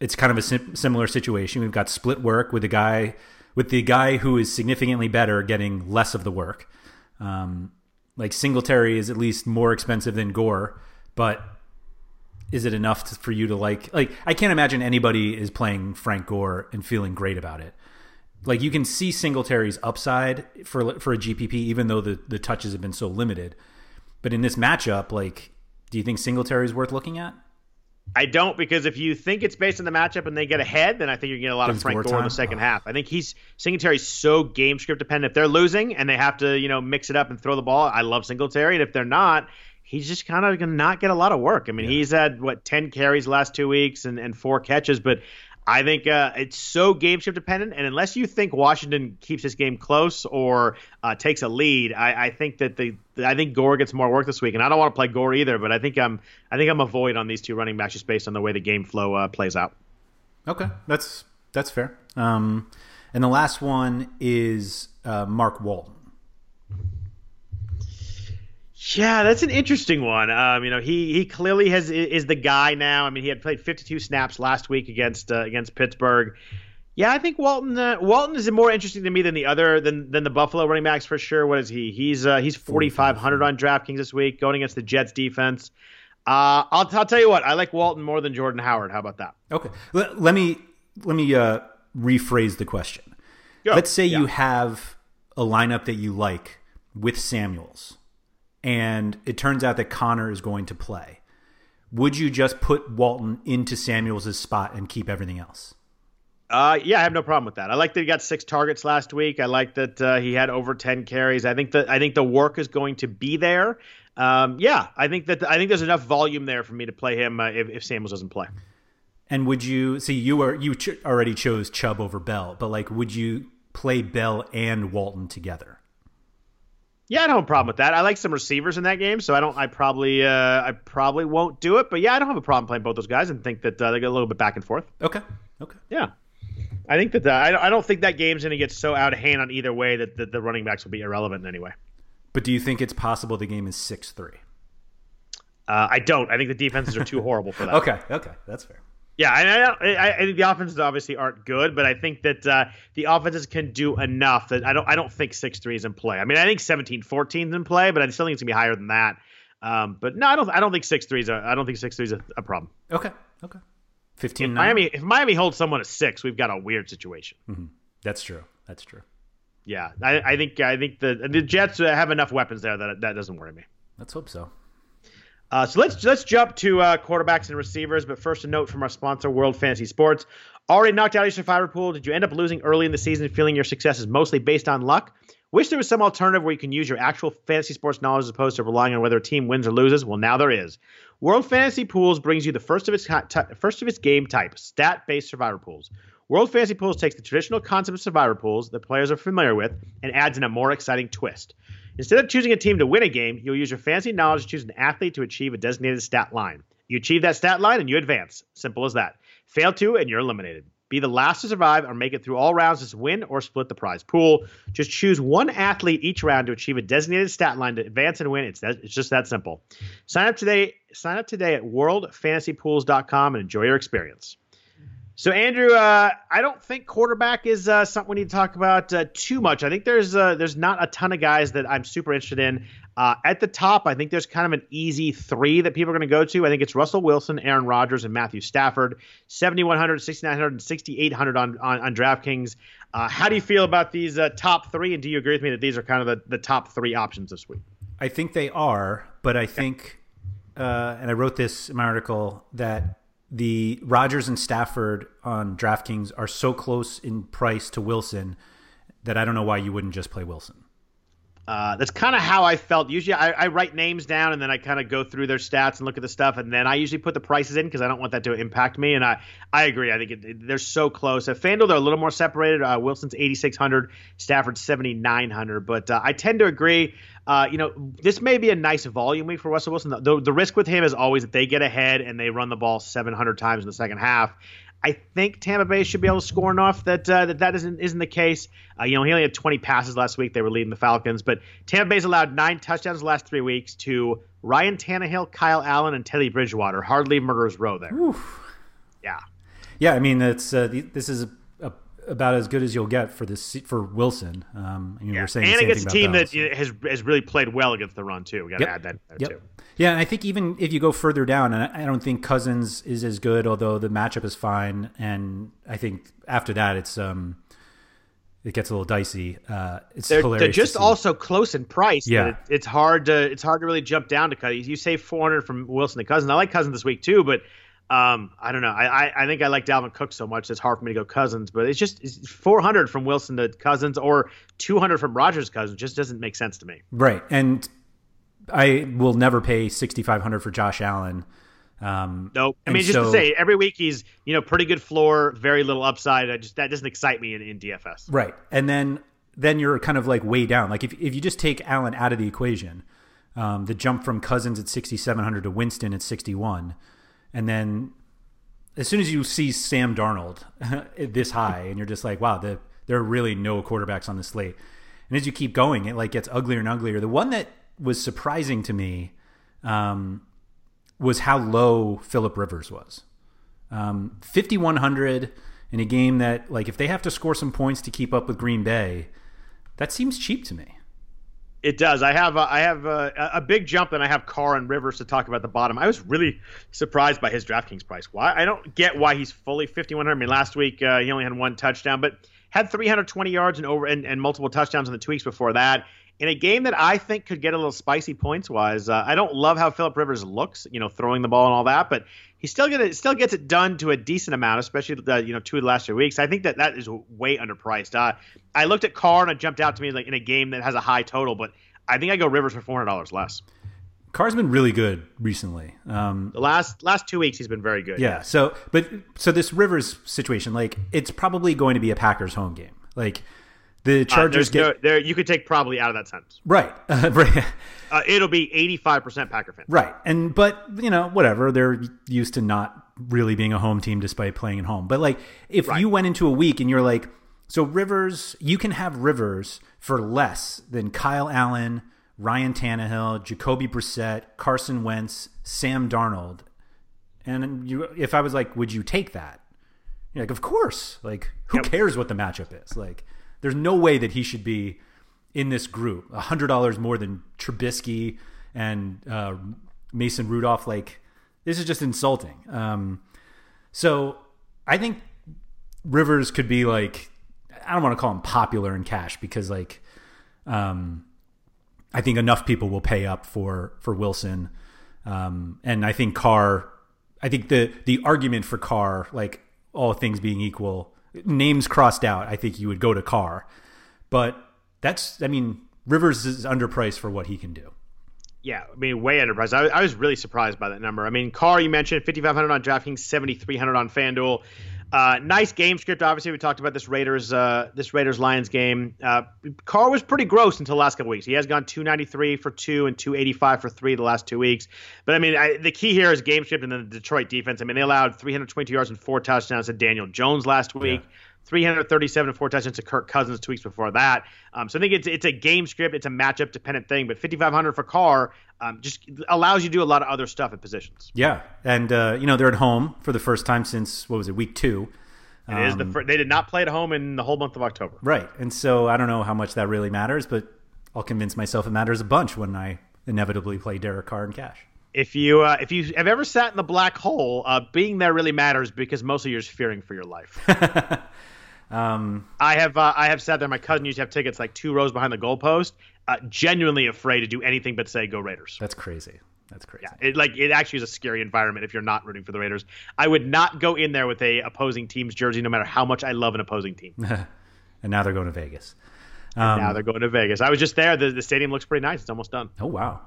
it's kind of a sim- similar situation. We've got split work with a guy with the guy who is significantly better getting less of the work. Um, like Singletary is at least more expensive than Gore, but is it enough to, for you to like? Like I can't imagine anybody is playing Frank Gore and feeling great about it. Like you can see Singletary's upside for for a GPP, even though the the touches have been so limited. But in this matchup, like, do you think Singletary is worth looking at? I don't because if you think it's based on the matchup and they get ahead, then I think you're getting a lot of Frank Gore, in the second oh. half. I think he's Singletary's so game script dependent. If they're losing and they have to, you know, mix it up and throw the ball, I love Singletary. And if they're not, he's just kind of going to not get a lot of work. I mean, yeah. he's had what ten carries last two weeks and, and four catches, but I think uh, it's so game shift dependent, and unless you think Washington keeps this game close or uh, takes a lead, I, I, think that the I think Gore gets more work this week, and I don't want to play Gore either. But I think I'm I think I'm a void on these two running backs just based on the way the game flow uh, plays out. Okay, that's that's fair. Um, and the last one is uh, Mark Walton. Yeah, that's an interesting one. Um, you know, he he clearly has is the guy now. I mean, he had played 52 snaps last week against uh, against Pittsburgh. Yeah, I think Walton uh, Walton is more interesting to me than the other than than the Buffalo running backs for sure. What is he? He's uh, he's 4500 on DraftKings this week, going against the Jets defense. Uh, I'll, I'll tell you what, I like Walton more than Jordan Howard. How about that? Okay, let, let me let me uh, rephrase the question. Go. Let's say yeah. you have a lineup that you like with Samuels and it turns out that Conner is going to play, would you just put Walton into Samuels' spot and keep everything else? Uh, yeah, I have no problem with that. I like that he got six targets last week. I like that uh, he had over ten carries. I think that I think the work is going to be there. Um, yeah, I think that I think there's enough volume there for me to play him uh, if, if Samuels doesn't play. And would you see you were you ch- already chose Chubb over Bell, but like, would you play Bell and Walton together? Yeah, I don't have a problem with that. I like some receivers in that game, so I don't. I probably, uh, I probably won't do it. But yeah, I don't have a problem playing both those guys, and think that uh, they get a little bit back and forth. Okay. Okay. Yeah, I think that the, I, I don't think that game's going to get so out of hand on either way that, that the running backs will be irrelevant in any way. But do you think it's possible the game is six three? Uh, I don't. I think the defenses are too horrible for that. okay. Okay, that's fair. Yeah, I, I, I, think the offenses obviously aren't good, but I think that uh, the offenses can do enough that I don't I don't think six three is in play. I mean, I think 17-14 is in play, but I still think it's gonna be higher than that. Um, but no, I don't I don't think six three is a, I don't think six three is a, a problem. Okay, okay. Fifteen. If Miami if Miami holds someone at six, we've got a weird situation. Mm-hmm. That's true. That's true. Yeah, I, I think I think the the Jets have enough weapons there that that doesn't worry me. Let's hope so. Uh, so let's let's jump to uh, quarterbacks and receivers. But first, a note from our sponsor, World Fantasy Sports. Already knocked out your survivor pool. Did you end up losing early in the season, feeling your success is mostly based on luck? Wish there was some alternative where you can use your actual fantasy sports knowledge as opposed to relying on whether a team wins or loses? Well, now there is. World Fantasy Pools brings you the first of its first of its game type, stat-based survivor pools. World Fantasy Pools takes the traditional concept of survivor pools that players are familiar with and adds in a more exciting twist. Instead of choosing a team to win a game, you'll use your fancy knowledge to choose an athlete to achieve a designated stat line. You achieve that stat line and you advance. Simple as that. Fail to and you're eliminated. Be the last to survive or make it through all rounds to win or split the prize pool. Just choose one athlete each round to achieve a designated stat line to advance and win. It's that, it's just that simple. Sign up today. Sign up today at worldfantasypools.com and enjoy your experience. So, Andrew, uh, I don't think quarterback is uh, something we need to talk about uh, too much. I think there's uh, there's not a ton of guys that I'm super interested in. Uh, at the top, I think there's kind of an easy three that people are going to go to. I think it's Russell Wilson, Aaron Rodgers, and Matthew Stafford. 7,100, 6,900, and 6,800 on, on, on DraftKings. Uh, how do you feel about these top three? And do you agree with me that these are kind of the, the top three options this week? I think they are, but I think, and I wrote this in my article, that the Rodgers and Stafford on DraftKings are so close in price to Wilson that I don't know why you wouldn't just play Wilson. Uh, that's kind of how I felt. Usually, I, I write names down and then I kind of go through their stats and look at the stuff, and then I usually put the prices in because I don't want that to impact me. And I, I agree. I think it, it, they're so close. At FanDuel, they're a little more separated. Uh, Wilson's 8,600, Stafford's 7,900. But uh, I tend to agree. Uh, you know, this may be a nice volume week for Russell Wilson. The, the, risk with him is always that they get ahead and they run the ball 700 times in the second half. I think Tampa Bay should be able to score enough that uh, that, that isn't isn't the case. Uh, you know, he only had 20 passes last week. They were leading the Falcons, but Tampa Bay's allowed nine touchdowns the last three weeks to Ryan Tannehill, Kyle Allen, and Teddy Bridgewater. Hardly murderers row there. Oof. Yeah. Yeah, I mean, it's uh, this is a, about as good as you'll get for this for Wilson. Um, you yeah. were saying and against a team that has has really played well against the run too. We got to Yep. add that there Yep. too. Yeah, and I think even if you go further down, and I don't think Cousins is as good, although the matchup is fine. And I think after that, it's um, it gets a little dicey. Uh, it's They're, hilarious. they're just also close in price. Yeah. it, it's hard to it's hard to really jump down to Cousins. You save 400 from Wilson to Cousins. I like Cousins this week too, but um, I don't know. I, I I think I like Dalvin Cook so much it's hard for me to go Cousins. But it's just it's 400 from Wilson to Cousins or 200 from Rodgers Cousins just doesn't make sense to me. right, and I will never pay sixty five hundred for Josh Allen. Um, Nope. I mean, just so- to say, every week he's you know pretty good floor, very little upside. I just that doesn't excite me in, in DFS. Right. And then then you're kind of like way down. Like if if you just take Allen out of the equation, um, the jump from Cousins at 6700 to Winston at 61, and then as soon as you see Sam Darnold this high and you're just like, wow, the, there are really no quarterbacks on the slate. And as you keep going, it like gets uglier and uglier. The one that was surprising to me um, was how low Philip Rivers was. Um, 5100 in a game that like if they have to score some points to keep up with Green Bay, that seems cheap to me. It does. I have a, I have a, a big jump, and I have Carr and Rivers to talk about the bottom. I was really surprised by his DraftKings price. Why? I don't get why he's fully 5100. I mean, last week uh, he only had one touchdown, but had 320 yards and over and, and multiple touchdowns in the tweaks before that. In a game that I think could get a little spicy points wise, uh, I don't love how Philip Rivers looks, you know, throwing the ball and all that, but he still get it, still gets it done to a decent amount, especially the you know two of the last two weeks. I think that that is way underpriced. Uh, I looked at Carr and it jumped out to me like in a game that has a high total, but I think I go Rivers for four hundred dollars less. Carr's been really good recently. Um, The last last two weeks he's been very good. yeah. So, but so this Rivers situation, like it's probably going to be a Packers home game. Like the Uh, Chargers there's get no, there you could take probably out of that sentence. right, right. Uh, it'll be eighty five percent Packer fans. Right. And but you know, whatever. They're used to not really being a home team despite playing at home. But like if Right. you went into a week and you're like, so Rivers, you can have Rivers for less than Kyle Allen, Ryan Tannehill, Jacoby Brissett, Carson Wentz, Sam Darnold. And you if I was like, would you take that? You're like, of course. Like, who Yep. cares what the matchup is? Like, there's no way that he should be in this group. Hundred dollars more than Trubisky and uh, Mason Rudolph. Like, this is just insulting. Um, so I think Rivers could be like, I don't want to call him popular in cash because like, um, I think enough people will pay up for for Wilson, um, and I think Carr. I think the the argument for Carr, like all things being equal, names crossed out. I think you would go to Carr, but that's I mean Rivers is underpriced for what he can do. Yeah, I mean, way underpriced. I, I was really surprised by that number. I mean, Carr, you mentioned 5,500 on DraftKings, 7,300 on FanDuel. Uh, nice game script. Obviously, we talked about this Raiders, uh, this Raiders Lions game. Uh, Carr was pretty gross until the last couple weeks. He has gone 293 for two and 285 for three the last two weeks. But I mean, I, the key here is game script and then the Detroit defense. I mean, they allowed 322 yards and four touchdowns to Daniel Jones last week. 337 and four touchdowns to Kirk Cousins two weeks before that. Um, so I think it's it's a game script, it's a matchup dependent thing. But 5,500 for Carr um, just allows you to do a lot of other stuff at positions. Yeah, and uh, you know they're at home for the first time since what was it, week two? It is the Um, fir- they did not play at home in the whole month of October. Right. And so I don't know how much that really matters, but I'll convince myself it matters a bunch when I inevitably play Derek Carr in cash. If you uh, if you have ever sat in the black hole, uh, being there really matters because mostly you're just fearing for your life. Um, I have uh, I have sat there. My cousin used to have tickets like two rows behind the goalpost. Uh, genuinely afraid to do anything but say go Raiders. that's crazy. That's crazy. Yeah, it, like it actually is a scary environment if you're not rooting for the Raiders. I would not go in there with a opposing team's jersey, no matter how much I love an opposing team. and now they're going to Vegas. now they're going to Vegas. I was just there. The, the stadium looks pretty nice. It's almost done. Oh wow.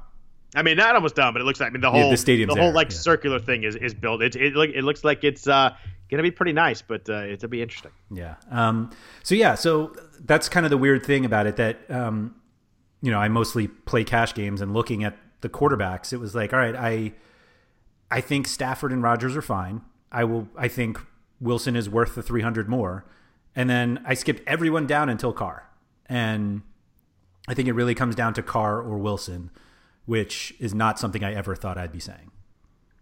I mean, not almost done, but it looks like I mean the Yeah, whole the the whole there, like yeah. circular thing is, is built. It it, look, it looks like it's uh, gonna be pretty nice, but uh, it'll be interesting. Yeah. Um, so yeah, so that's kind of the weird thing about it that um, you know I mostly play cash games and looking at the quarterbacks, it was like, all right, I I think Stafford and Rodgers are fine. I will. I think Wilson is worth the three hundred more, and then I skipped everyone down until Carr, and I think it really comes down to Carr or Wilson, which is not something I ever thought I'd be saying.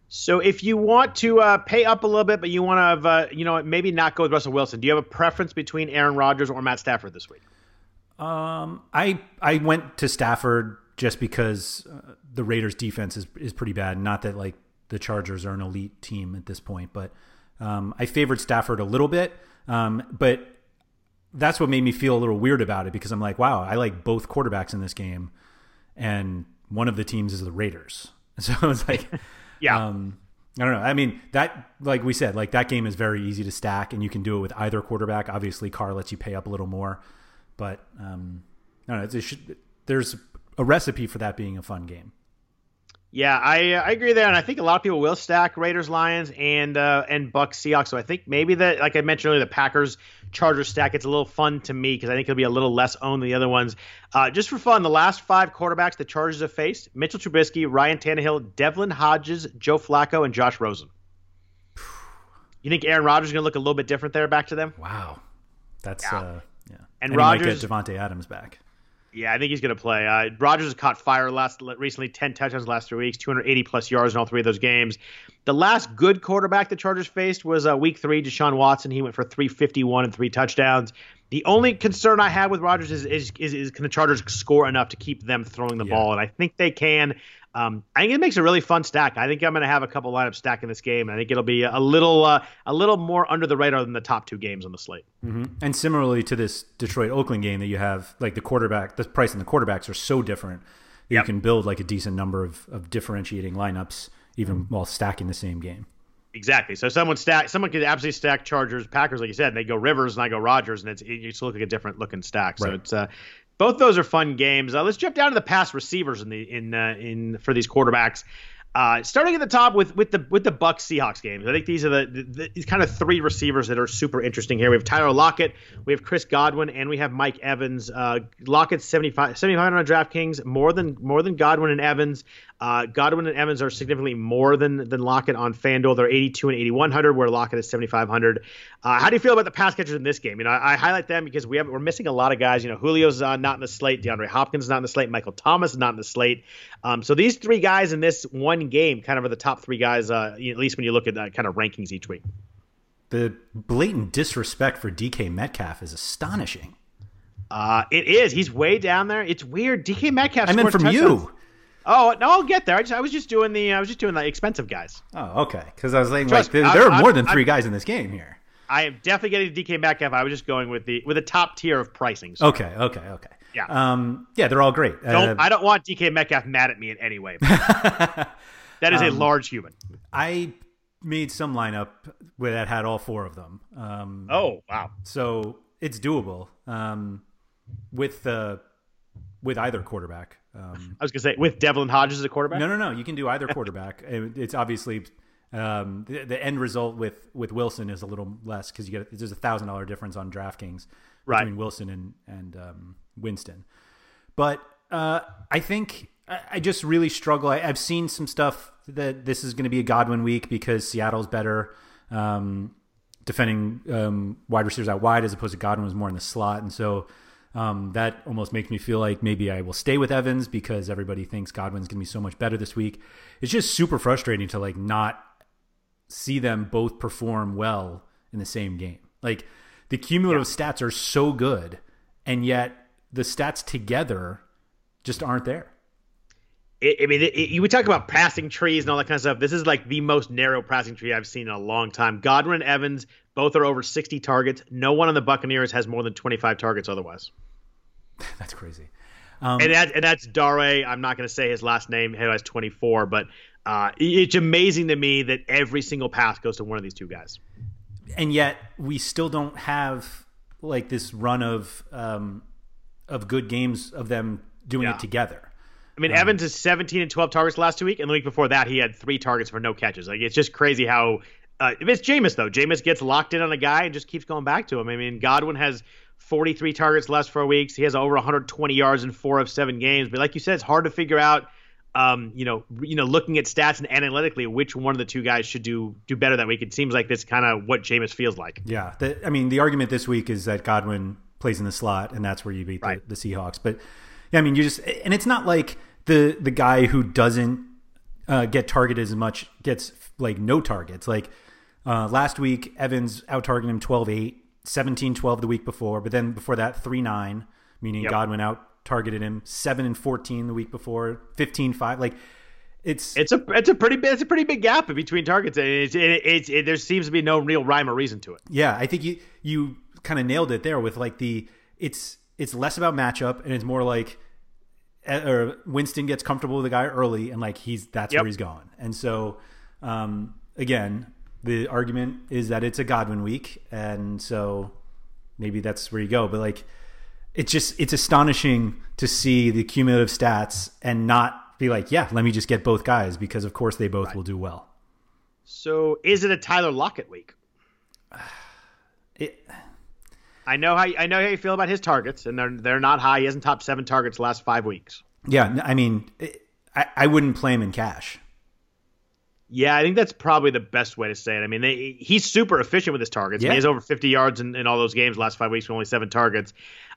So if you want to uh, pay up a little bit, but you want to, uh, you know, maybe not go with Russell Wilson, do you have a preference between Aaron Rodgers or Matt Stafford this week? Um, I I went to Stafford just because uh, the Raiders' defense is is pretty bad. Not that like the Chargers are an elite team at this point, but um, I favored Stafford a little bit. Um, but that's what made me feel a little weird about it because I'm like, wow, I like both quarterbacks in this game, and one of the teams is the Raiders. So I was like, yeah. Um, I don't know. I mean, that, like we said, like that game is very easy to stack, and you can do it with either quarterback. Obviously, Carr lets you pay up a little more, but um, I don't know. Should, there's a recipe for that being a fun game. Yeah, I I agree there, and I think a lot of people will stack Raiders, Lions, and uh, and Bucs, Seahawks. So I think maybe that, like I mentioned earlier, the Packers, Chargers stack. It's a little fun to me because I think it'll be a little less owned than the other ones. Uh, just for fun, the last five quarterbacks the Chargers have faced: Mitchell Trubisky, Ryan Tannehill, Devlin Hodges, Joe Flacco, and Josh Rosen. You think Aaron Rodgers is going to look a little bit different there back to them? Wow, that's yeah. Uh, yeah. And, and Rodgers get Davante Adams back. Yeah, I think he's going to play. Uh, Rodgers has caught fire last recently, ten touchdowns last three weeks, 280 plus yards in all three of those games. The last good quarterback the Chargers faced was uh, Week Three, Deshaun Watson. He went for 351 and three touchdowns. The only concern I have with Rodgers is, is, is, is can the Chargers score enough to keep them throwing the yeah. ball, and I think they can. Um, I think it makes a really fun stack. I think I'm going to have a couple lineups stack in this game. I think it'll be a little uh, a little more under the radar than the top two games on the slate. Mm-hmm. And similarly to this Detroit Oakland game that you have, like the quarterback, the price and the quarterbacks are so different. Yep. You can build like a decent number of, of differentiating lineups even mm-hmm. while stacking the same game. Exactly. So someone stack, someone could absolutely stack Chargers, Packers, like you said, and they go Rivers, and I go Rodgers, and it's it, you just look like a different looking stack. So right. it's uh, both those are fun games. Uh, let's jump down to the pass receivers in the in uh, in for these quarterbacks. Uh, starting at the top with with the with the Bucs Seahawks games, I think these are the, the, the, kind of three receivers that are super interesting here. We have Tyler Lockett, we have Chris Godwin, and we have Mike Evans. Uh, Lockett's 75 7500 on DraftKings, more than more than Godwin and Evans. Uh, Godwin and Evans are significantly more than than Lockett on FanDuel. They're 82 and 8100, where Lockett is 7500. Uh, how do you feel about the pass catchers in this game? You know, I, I highlight them because we have we're missing a lot of guys. You know, Julio's uh, not in the slate, DeAndre Hopkins is not in the slate, Michael Thomas is not in the slate. Um, so these three guys in this one game kind of are the top three guys, uh, at least when you look at kind of rankings each week. The blatant disrespect for DK Metcalf is astonishing. Uh, it is. He's way down there. It's weird. DK Metcalf. I meant from touchdowns. you. Oh no, I'll get there. I, just, I was just doing the I was just doing the expensive guys. Oh, okay. Because I was like, like there, there, are more than 3 I'm, guys in this game here. I am definitely getting DK Metcalf. I was just going with the with a top tier of pricing. So. Okay, okay, okay. Yeah, um, yeah, they're all great. Don't, uh, I don't want DK Metcalf mad at me in any way. that is um, a large human. I made some lineup where that had all four of them. Um, oh wow! So it's doable um, with the with either quarterback. Um, I was gonna say with Devlin Hodges as a quarterback. No, no, no. You can do either quarterback. it's obviously um, the, the, end result with with Wilson is a little less because you get there's a thousand dollar difference on DraftKings right. between Wilson and and um, Winston. But uh, I think I, I, just really struggle. I, have seen some stuff that this is going to be a Godwin week because Seattle's better. Um, defending um, wide receivers out wide as opposed to Godwin was more in the slot, and so um, that almost makes me feel like maybe I will stay with Evans because everybody thinks Godwin's going to be so much better this week. It's just super frustrating to like not see them both perform well in the same game. Like the cumulative yeah. stats are so good, and yet the stats together just aren't there. It, I mean, it, it, you would talk about passing trees and all that kind of stuff. This is like the most narrow passing tree I've seen in a long time. Godwin and Evans both are over 60 targets. No one on the Buccaneers has more than 25 targets otherwise. That's crazy. Um, and, that, and that's Dare. I'm not going to say his last name. He has 24, but uh, it's amazing to me that every single pass goes to one of these two guys. And yet we still don't have like this run of um, of good games of them doing yeah. it together. I mean, Evans is 17 and 12 targets last two week, and the week before that he had three targets for no catches. Like it's just crazy how uh, it's Jameis though. Jameis gets locked in on a guy and just keeps going back to him. I mean, Godwin has 43 targets last four weeks. He has over 120 yards in four of seven games. But like you said, it's hard to figure out. Um, you know, you know, looking at stats and analytically, which one of the two guys should do do better that week. It seems like this kind of what Jameis feels like. Yeah, the, I mean, the argument this week is that Godwin plays in the slot, and that's where you beat right. the, the Seahawks. But yeah, I mean, you just and it's not like the the guy who doesn't uh, get targeted as much, gets like no targets. Like uh, last week, Evans out targeted him 12 8, 17 12 the week before, but then before that, 3 9, meaning yep. Godwin out targeted him 7 and 14 the week before, 15 5. Like, it's it's a it's a pretty it's a pretty big gap between targets. and It's, it, it, it, there seems to be no real rhyme or reason to it. Yeah, I think you you kind of nailed it there with like the it's it's less about matchup and it's more like or Winston gets comfortable with the guy early and like he's that's yep. where he's going. And so um, again, the argument is that it's a Godwin week and so maybe that's where you go. But like it's just it's astonishing to see the cumulative stats and not be like, yeah, let me just get both guys because of course they both right. will do well. So is it a Tyler Lockett week? It, I know how I know how you feel about his targets, and they're they're not high. He hasn't topped seven targets last five weeks. Yeah, I mean, I, I wouldn't play him in cash. Yeah, I think that's probably the best way to say it. I mean, they, he's super efficient with his targets. Yeah. He has over 50 yards in, in all those games last five weeks with only seven targets.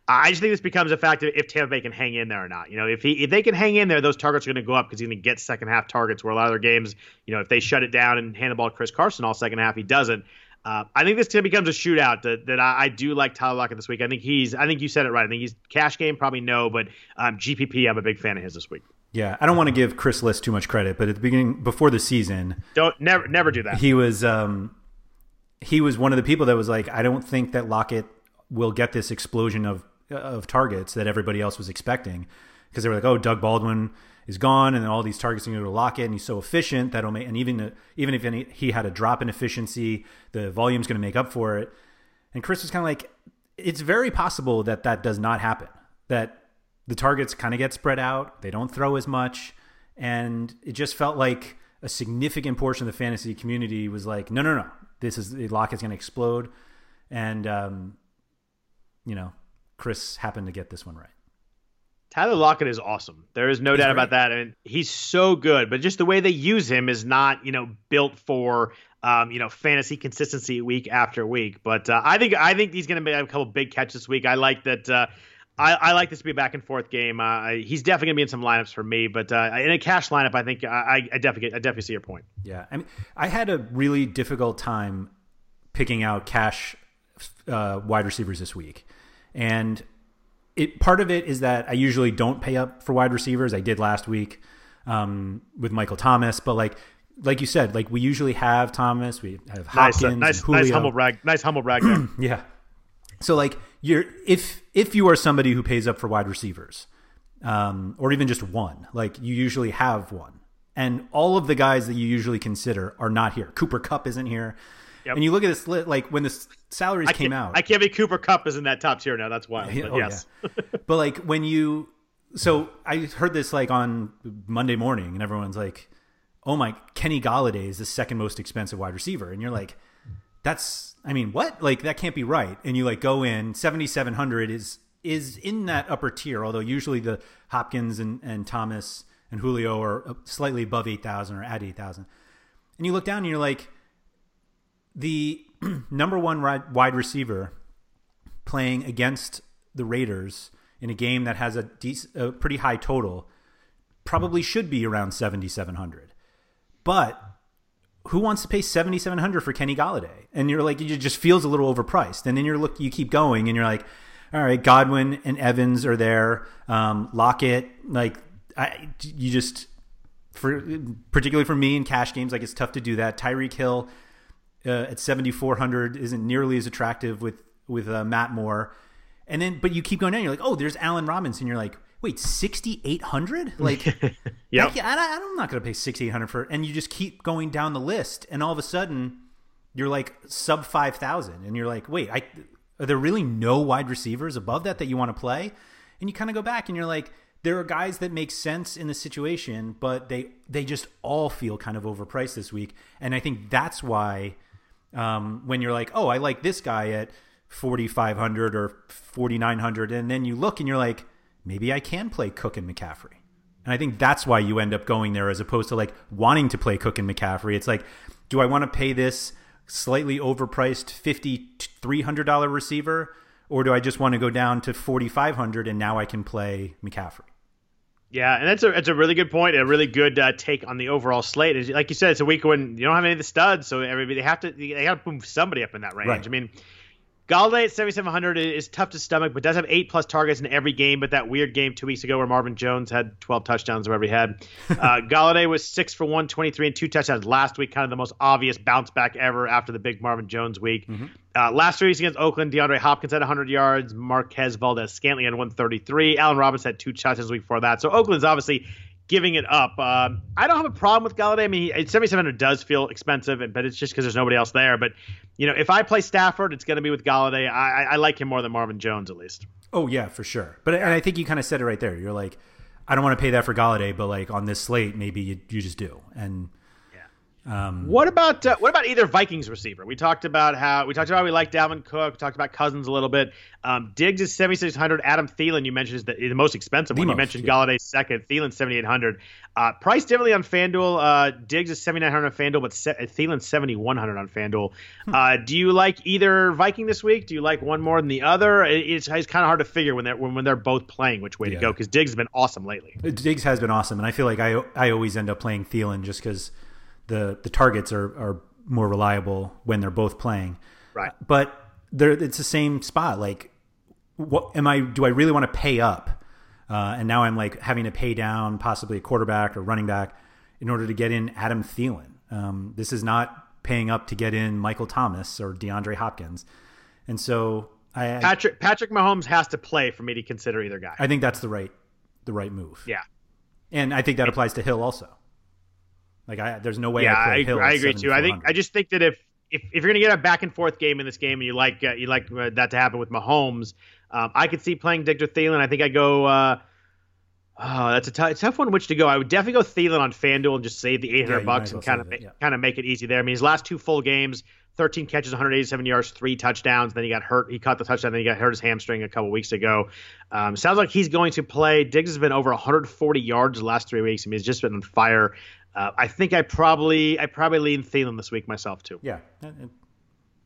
I just think this becomes a factor if Tampa Bay can hang in there or not. You know, if he if they can hang in there, those targets are going to go up because he's going to get second half targets. Where a lot of their games, you know, if they shut it down and hand the ball to Chris Carson all second half, he doesn't. Uh, I think this becomes a shootout that, that I, I, do like Tyler Lockett this week. I think he's I think you said it right. I think he's cash game probably no, but um, GPP I'm a big fan of his this week. Yeah, I don't want to give Chris Liss too much credit, but at the beginning before the season, don't never never do that. He was um, he was one of the people that was like, I don't think that Lockett will get this explosion of of targets that everybody else was expecting because they were like, oh, Doug Baldwin is gone, and then all these targets are going to Lockett, and he's so efficient that'll make, and even even if any, he had a drop in efficiency, the volume's going to make up for it. And Chris was kind of like, it's very possible that that does not happen. That the targets kind of get spread out, they don't throw as much, and it just felt like a significant portion of the fantasy community was like, no, no, no, this is Lockett's going to explode, and um, you know, Chris happened to get this one right. Tyler Lockett is awesome. There is no he's doubt great. about that. I and mean, he's so good, but just the way they use him is not, you know, built for, um, you know, fantasy consistency week after week. But uh, I think I think he's going to make a couple big catches this week. I like that. Uh, I, I, like this to be a back and forth game. Uh, he's definitely going to be in some lineups for me, but uh, in a cash lineup, I think I, I, definitely I definitely see your point. Yeah, I mean, I had a really difficult time picking out cash uh, wide receivers this week. And it part of it is that I usually don't pay up for wide receivers. I did last week um, with Michael Thomas, but like like you said, like we usually have Thomas, we have Hopkins, nice, nice, nice humble brag, nice humble brag. yeah. So like you're if if you are somebody who pays up for wide receivers, um, or even just one, like you usually have one, and all of the guys that you usually consider are not here. Cooper Kupp isn't here. Yep. And you look at this, like when the salaries I came out. I can't be Cooper Kupp is in that top tier now. That's wild. But oh, yes. Yeah. but like when you, so I heard this like on Monday morning, and everyone's like, "Oh my, Kenny Golladay is the second most expensive wide receiver," and you're like, "That's, I mean, what? Like that can't be right." And you like go in, seventy seven hundred is is in that upper tier, although usually the Hopkins and, and Thomas and Julio are uh, slightly above eight thousand or at eight thousand. And you look down and you're like the number one wide receiver playing against the Raiders in a game that has a, a pretty high total probably should be around 7700 but who wants to pay 7700 for Kenny Golladay? And you're like it just feels a little overpriced. And then you're look you keep going and you're like all right Godwin and Evans are there um, Lockett like I, you just for particularly for me in cash games like it's tough to do that. Tyreek Hill uh, at 7400 isn't nearly as attractive with with uh, Matt Moore. And then but you keep going down you're like, "Oh, there's Allen Robinson." You're like, "Wait, 6800?" Like yeah. I'm not going to pay 6800 for and you just keep going down the list and all of a sudden you're like sub 5000 and you're like, "Wait, I are there really no wide receivers above that that you want to play?" And you kind of go back and you're like, there are guys that make sense in the situation, but they they just all feel kind of overpriced this week. And I think that's why um, when you're like, oh, I like this guy at 4,500 or 4,900. And then you look and you're like, maybe I can play Cook and McCaffrey. And I think that's why you end up going there as opposed to like wanting to play Cook and McCaffrey. It's like, do I want to pay this slightly overpriced $5,300 receiver? Or do I just want to go down to 4,500 and now I can play McCaffrey? Yeah, and that's a it's a really good point, a really good uh, take on the overall slate. Like you said, it's a week when you don't have any of the studs, so everybody they have to they have to move somebody up in that range. Right. I mean, Golladay at 7,700 is tough to stomach, but does have eight plus targets in every game. But that weird game two weeks ago where Marvin Jones had 12 touchdowns or whatever he had. Uh, Golladay was six for 123 and two touchdowns last week, kind of the most obvious bounce back ever after the big Marvin Jones week. Mm-hmm. Uh, last three weeks against Oakland, DeAndre Hopkins had 100 yards, Marquez Valdes-Scantling had 133, Allen Robinson had two touchdowns the week before that. So Oakland's obviously giving it up. Uh, I don't have a problem with Golladay. I mean, 7,700 does feel expensive, but it's just because there's nobody else there. But, you know, if I play Stafford, it's going to be with Golladay. I, I, like him more than Marvin Jones, at least. Oh, yeah, for sure. But and I think you kind of said it right there. You're like, I don't want to pay that for Golladay, but like on this slate, maybe you, you just do. And um, what about uh, what about either Vikings receiver? We talked about how we talked about how we like Dalvin Cook. We talked about Cousins a little bit. Um, Diggs is seventy six hundred. Adam Thielen, you mentioned is the, the most expensive the one. Most, you mentioned yeah. Golladay second. Thielen seventy eight hundred. Uh, price differently on FanDuel. Uh, Diggs is seventy nine hundred on FanDuel, but se- Thielen seventy one hundred on FanDuel. Hmm. Uh, do you like either Viking this week? Do you like one more than the other? it's, it's kind of hard to figure when they're when, when they're both playing which way yeah. to go because Diggs has been awesome lately. Diggs has been awesome, and I feel like I I always end up playing Thielen just because the the targets are are more reliable when they're both playing. Right. But they it's the same spot. Like, what am I? Do I really want to pay up? Uh, and now I'm like having to pay down possibly a quarterback or running back in order to get in Adam Thielen. Um, this is not paying up to get in Michael Thomas or DeAndre Hopkins. And so I, Patrick Patrick Mahomes has to play for me to consider either guy. I think that's the right the right move. Yeah. And I think that applies to Hill also. Like I, there's no way. Yeah, I, I, I agree too. I think I just think that if if, if you're gonna get a back and forth game in this game and you like uh, you like uh, that to happen with Mahomes, um, I could see playing Victor Thielen. I think I go. Uh, oh, that's a, t- tough one which to go. I would definitely go Thielen on FanDuel and just save the 800 yeah, bucks and kind of yeah. kind of make it easy there. I mean, his last two full games, 13 catches, 187 yards, three touchdowns. Then he got hurt. He caught the touchdown. Then he got hurt his hamstring a couple weeks ago. Um, sounds like he's going to play. Diggs has been over 140 yards the last three weeks. I mean, he's just been on fire. Uh, I think I probably I probably lean Thielen this week myself too. Yeah,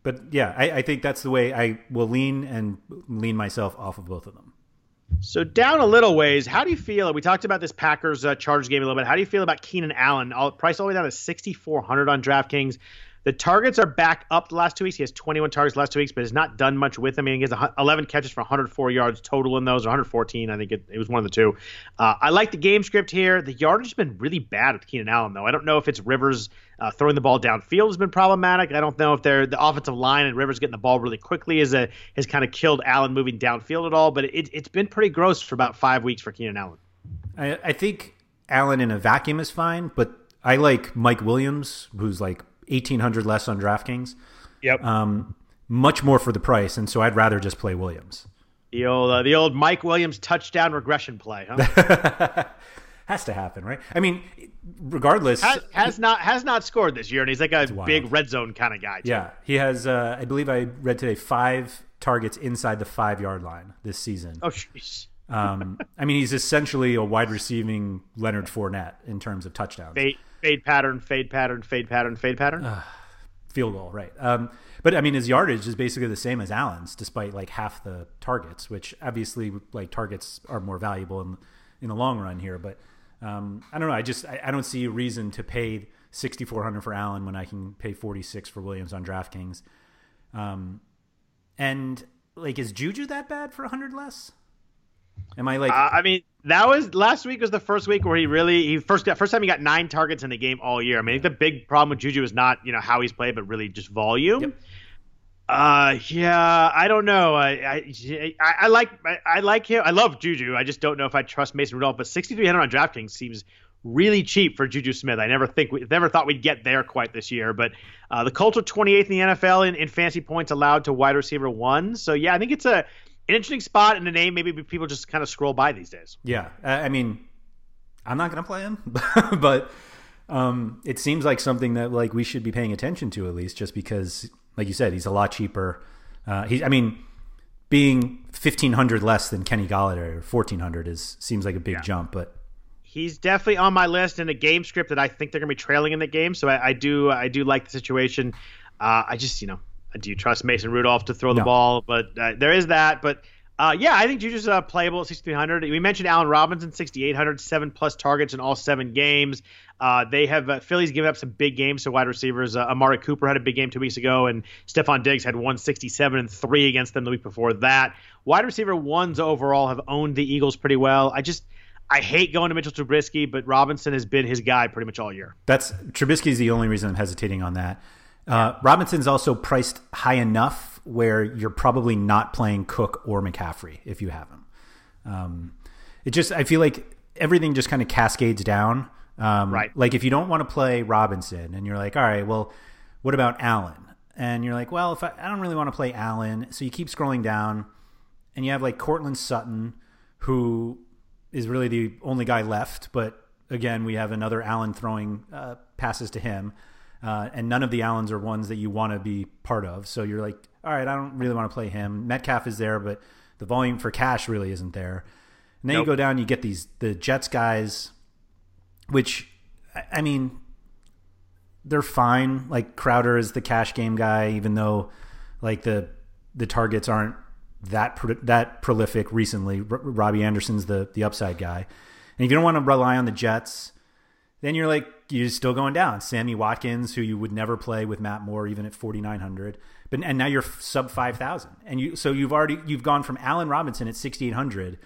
but yeah, I, I, think that's the way I will lean and lean myself off of both of them. So down a little ways, how do you feel? We talked about this Packers uh, Chargers game a little bit. How do you feel about Keenan Allen? All, price all the way down to sixty four hundred on DraftKings. The targets are back up the last two weeks. He has 21 targets last two weeks, but has not done much with them. I mean, he has 11 catches for 104 yards total in those, or 114. I think it, it was one of the two. Uh, I like the game script here. The yardage has been really bad with Keenan Allen, though. I don't know if it's Rivers uh, throwing the ball downfield has been problematic. I don't know if they're the offensive line and Rivers getting the ball really quickly is a, has kind of killed Allen moving downfield at all. But it, it's been pretty gross for about five weeks for Keenan Allen. I, I think Allen in a vacuum is fine, but I like Mike Williams, who's like eighteen hundred less on DraftKings. Yep. Um, much more for the price, and so I'd rather just play Williams. The old uh, the old Mike Williams touchdown regression play, huh? has to happen, right? I mean, regardless, has, has, not has not scored this year, and he's like a big red zone kind of guy. Too. Yeah, he has. Uh, I believe I read today five targets inside the five yard line this season. Oh, jeez. um, I mean, he's essentially a wide receiving Leonard Fournette in terms of touchdowns. Fade, fade pattern, fade pattern, fade pattern, fade pattern. Uh, field goal, right? Um, but I mean, his yardage is basically the same as Allen's, despite like half the targets, which obviously like targets are more valuable in in the long run here. But um, I don't know. I just I, I don't see a reason to pay sixty four hundred for Allen when I can pay forty six for Williams on DraftKings. Um, and like, is Juju that bad for a hundred less? Am I like? Uh, I mean, that was last week was the first week where he really he first got first time he got nine targets in the game all year. I mean, the big problem with Juju is not you know how he's played, but really just volume. Yep. Uh, yeah, I don't know. I I, I like I, I, like him. I love Juju. I just don't know if I trust Mason Rudolph. But 6,300 on DraftKings seems really cheap for Juju Smith. I never think we never thought we'd get there quite this year. But uh, the Colts are 28th in the NFL in, in fancy points allowed to wide receiver one. So yeah, I think it's a an interesting spot in the name. Maybe people just kind of scroll by these days. Yeah, I mean, I'm not going to play him, but um, it seems like something that like we should be paying attention to at least, just because, like you said, he's a lot cheaper. Uh, he, I mean, being 1500 less than Kenny Golladay or 1400 is seems like a big yeah. jump, but he's definitely on my list in a game script that I think they're going to be trailing in the game. So I, I do I do like the situation. Uh, I just you know do you trust Mason Rudolph to throw the no. ball? But uh, there is that. But Uh, yeah, I think Juju's uh, playable at 6,300. We mentioned Allen Robinson, 6,800, seven plus targets in all seven games. Uh, they have uh, Philly's given up some big games to wide receivers. Uh, Amari Cooper had a big game two weeks ago, and Stefon Diggs had 167 and three against them the week before that. Wide receiver ones overall have owned the Eagles pretty well. I just I hate going to Mitchell Trubisky, but Robinson has been his guy pretty much all year. That's Trubisky's the only reason I'm hesitating on that. Uh, Robinson's also priced high enough where you're probably not playing Cook or McCaffrey if you have him. Um, it just I feel like everything just kind of cascades down. Um, right. Like if you don't want to play Robinson and you're like, all right, well, what about Allen? And you're like, well, if I, I don't really want to play Allen, so you keep scrolling down, and you have like Courtland Sutton, who is really the only guy left. But again, we have another Allen throwing uh, passes to him. Uh, and none of the Allens are ones that you want to be part of. So you're like, all right, I don't really want to play him. Metcalf is there, but the volume for cash really isn't there. And then nope. you go down, you get these the Jets guys, which I mean, they're fine. Like Crowder is the cash game guy, even though like the the targets aren't that that prolific recently. R- Robbie Anderson's the the upside guy, and if you don't want to rely on the Jets, then you're like you're still going down. Sammy Watkins, who you would never play with Matt Moore, even at 4,900, but and now you're sub 5,000, and you so you've already you've gone from Allen Robinson at 6,800,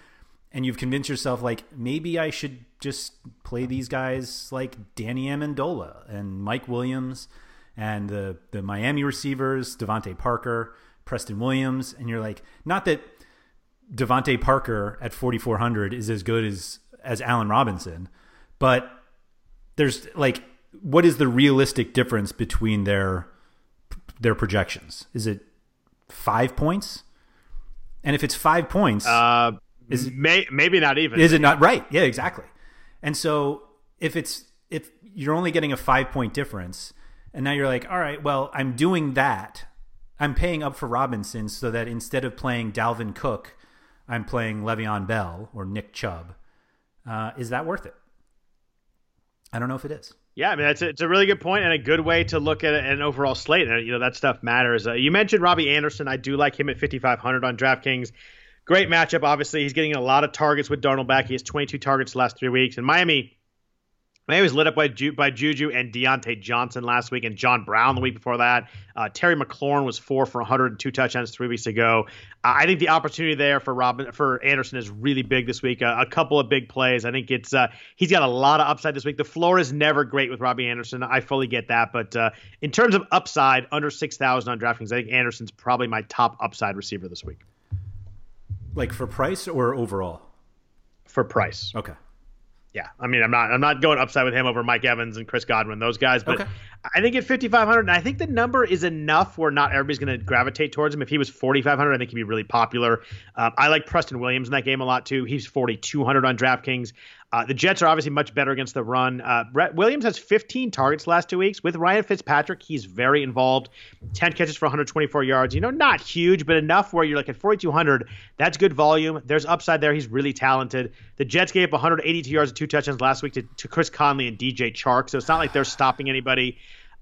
and you've convinced yourself like maybe I should just play these guys like Danny Amendola and Mike Williams and the the Miami receivers, DeVante Parker, Preston Williams, and you're like not that DeVante Parker at 4,400 is as good as as Allen Robinson, but there's like what is the realistic difference between their their projections? Is it five points? And if it's five points, uh, is it, may, maybe not even. Is it not right? Yeah, exactly. And so if it's if you're only getting a five point difference, and now you're like, all right, well, I'm doing that. I'm paying up for Robinson so that instead of playing Dalvin Cook, I'm playing Le'Veon Bell or Nick Chubb. Uh, is that worth it? I don't know if it is. Yeah, I mean that's a, it's a really good point and a good way to look at an overall slate. And you know that stuff matters. Uh, you mentioned Robbie Anderson. I do like him at 5500 on DraftKings. Great matchup. Obviously, he's getting a lot of targets with Darnold back. He has 22 targets the last three weeks. And Miami Miami was lit up by, Ju- by Juju and Diontae Johnson last week, and John Brown the week before that. Uh, Terry McLaurin was four for 102 touchdowns three weeks ago. Uh, I think the opportunity there for Robin for Anderson is really big this week. Uh, a couple of big plays. I think it's uh, he's got a lot of upside this week. The floor is never great with Robbie Anderson. I fully get that, but uh, in terms of upside, under six thousand on DraftKings, I think Anderson's probably my top upside receiver this week. Like for price or overall? For price. Okay yeah, I mean, I'm not I'm not going upside with him over Mike Evans and Chris Godwin, those guys, but okay. I think at 5500, I think the number is enough where not everybody's going to gravitate towards him. If he was 4500, I think he'd be really popular. Um, I like Preston Williams in that game a lot too. He's 4200 on DraftKings. Uh, the Jets are obviously much better against the run. Uh, Brett Williams has 15 targets last two weeks with Ryan Fitzpatrick. He's very involved. 10 catches for 124 yards. You know, not huge, but enough where you're like at 4,200. That's good volume. There's upside there. He's really talented. The Jets gave up 182 yards and two touchdowns last week to, to Chris Conley and DJ Chark, so it's not like they're stopping anybody.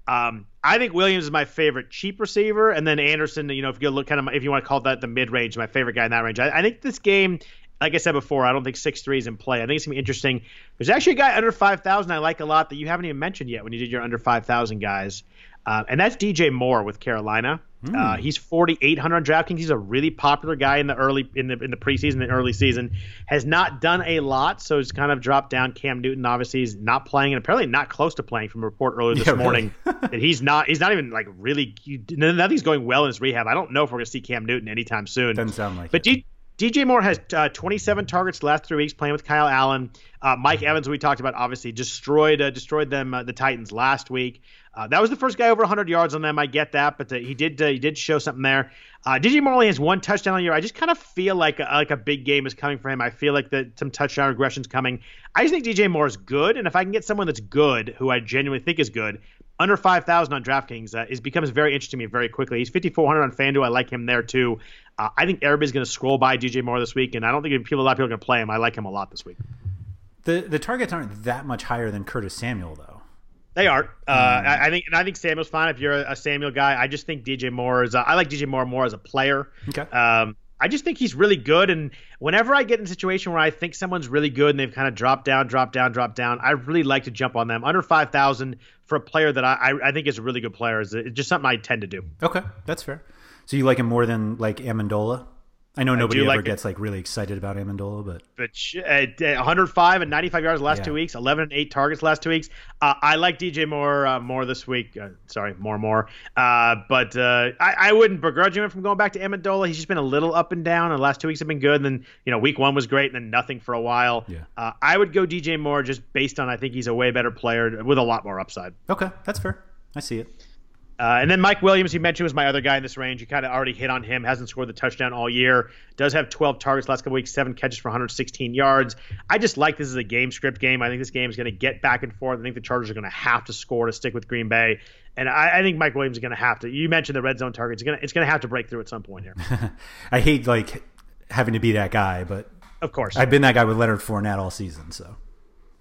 Um, I think Williams is my favorite cheap receiver, and then Anderson. You know, if you look kind of if you want to call that the mid range, my favorite guy in that range. I, I think this game like I said before, I don't think six three is in play. I think it's gonna be interesting. There's actually a guy under five thousand I like a lot that you haven't even mentioned yet when you did your under five thousand guys, uh, and that's DJ Moore with Carolina. Mm. Uh, he's 4,800 on DraftKings. He's a really popular guy in the early in the in the preseason, the early season. Has not done a lot, so he's kind of dropped down. Cam Newton obviously he's not playing, and apparently not close to playing. From a report earlier this yeah, morning that he's not he's not even like really nothing's going well in his rehab. I don't know if we're gonna see Cam Newton anytime soon. Doesn't sound like. But it. DJ Moore has uh, 27 targets the last three weeks playing with Kyle Allen. Uh, Mike Evans, we talked about, obviously destroyed uh, destroyed them uh, the Titans last week. Uh, that was the first guy over 100 yards on them. I get that, but uh, he did he did show something there. DJ Moore only has one touchdown on year. I just kind of feel like a, like a big game is coming for him. I feel like that some touchdown regression's coming. I just think DJ Moore is good, and if I can get someone that's good, who I genuinely think is good, under 5,000 on DraftKings uh, becomes very interesting to me very quickly. He's 5,400 on FanDuel. I like him there too. Uh, I think everybody's going to scroll by DJ Moore this week, and I don't think people a lot of people are going to play him. I like him a lot this week. The the targets aren't that much higher than Curtis Samuel though. They aren't. Uh, mm. I, I, think, and I think Samuel's fine if you're a, a Samuel guy. I just think DJ Moore is. Uh, I like DJ Moore more as a player. Okay. Um, I just think he's really good. And whenever I get in a situation where I think someone's really good and they've kind of dropped down, dropped down, dropped down, I really like to jump on them. Under 5,000 for a player that I, I think is a really good player is just something I tend to do. Okay, that's fair. So you like him more than like Amendola? I know nobody ever like gets it. like really excited about Amendola, but but uh, 105 and 95 yards last yeah. two weeks, 11 and eight targets last two weeks. Uh, I like DJ Moore uh, more this week. Uh, sorry, more more. Uh, but uh, I, I, wouldn't begrudge him from going back to Amendola. He's just been a little up and down. And the last two weeks have been good. And then you know week one was great, and then nothing for a while. Yeah. I would go DJ Moore just based on I think he's a way better player with a lot more upside. Okay, that's fair. I see it. Uh, and then Mike Williams, you mentioned, was my other guy in this range. You kind of already hit on him. Hasn't scored the touchdown all year. Does have 12 targets last couple weeks, seven catches for 116 yards. I just like this as a game script game. I think this game is going to get back and forth. I think the Chargers are going to have to score to stick with Green Bay. And I, I think Mike Williams is going to have to. You mentioned the red zone targets. It's going to, it's going to have to break through at some point here. I hate like having to be that guy, but of course I've been that guy with Leonard Fournette all season. So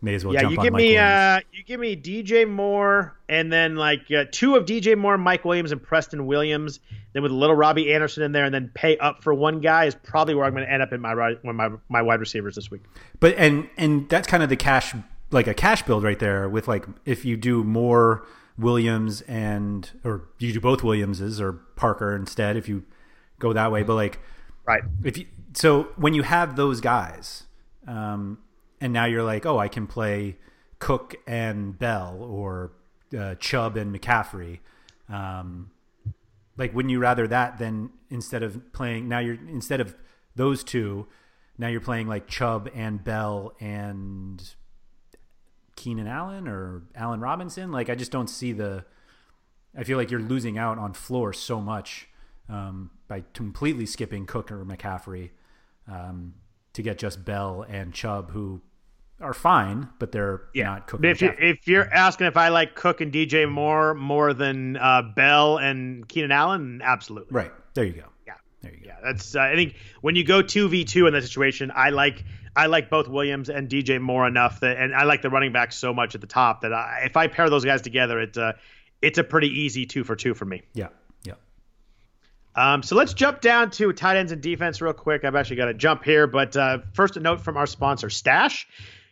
may as well. Yeah, you give me uh, you give me DJ Moore, and then like uh, two of DJ Moore, Mike Williams, and Preston Williams. Then with a little Robbie Anderson in there, and then pay up for one guy is probably where I'm going to end up in my one my my wide receivers this week. But and and that's kind of the cash like a cash build right there with like if you do more Williams and or you do both Williamses or Parker instead if you go that way. But like right if you so when you have those guys. Um, and now you're like, oh, I can play Cook and Bell or uh, Chubb and McCaffrey. Um, like, wouldn't you rather that than instead of playing now? You're instead of those two, now you're playing like Chubb and Bell and Keenan Allen or Allen Robinson. Like, I just don't see the. I feel like you're losing out on floor so much um, by completely skipping Cook or McCaffrey. Um, to get just Bell and Chubb, who are fine, but they're yeah. not cooking. If, you, if you're asking if I like Cook and DJ Moore more than uh, Bell and Keenan Allen, absolutely. Right there, you go. Yeah, there you go. Yeah, that's. Uh, I think when you go two v two in that situation, I like I like both Williams and DJ Moore enough that, and I like the running back so much at the top that I, if I pair those guys together, it's uh, it's a pretty easy two for two for me. Yeah. Yeah. Um, so let's jump down to tight ends and defense real quick. I've actually got to jump here, but uh, first a note from our sponsor, Stash.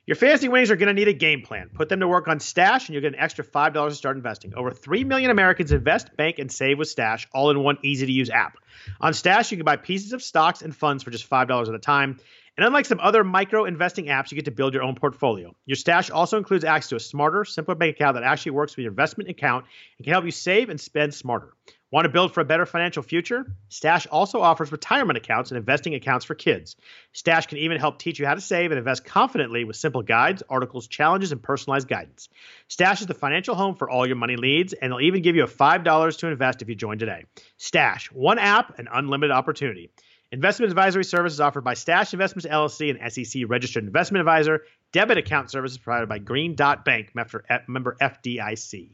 Your fantasy winnings are going to need a game plan. Put them to work on Stash, and you'll get an extra $5 to start investing. Over 3 million Americans invest, bank, and save with Stash, all in one easy to use app. On Stash, you can buy pieces of stocks and funds for just $5 at a time. And unlike some other micro investing apps, you get to build your own portfolio. Your stash also includes access to a smarter, simpler bank account that actually works with your investment account and can help you save and spend smarter. Want to build for a better financial future? Stash also offers retirement accounts and investing accounts for kids. Stash can even help teach you how to save and invest confidently with simple guides, articles, challenges, and personalized guidance. Stash is the financial home for all your money needs, and they'll even give you a $5 to invest if you join today. Stash, one app, and unlimited opportunity. Investment advisory services offered by Stash Investments LLC, an SEC registered investment advisor. Debit account services provided by Green Dot Bank, member FDIC.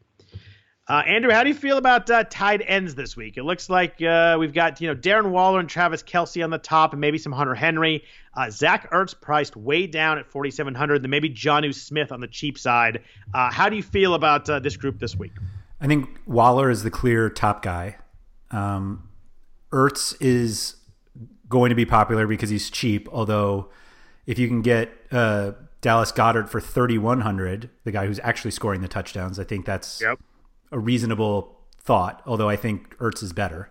Uh, Andrew, how do you feel about uh, tight ends this week? It looks like uh, we've got you know Darren Waller and Travis Kelce on the top, and maybe some Hunter Henry. Uh, Zach Ertz priced way down at 4,700, then maybe Jonnu Smith on the cheap side. Uh, how do you feel about uh, this group this week? I think Waller is the clear top guy. Um, Ertz is going to be popular because he's cheap. Although, if you can get Dallas Goedert for 3,100, the guy who's actually scoring the touchdowns, I think that's. Yep a reasonable thought, although I think Ertz is better.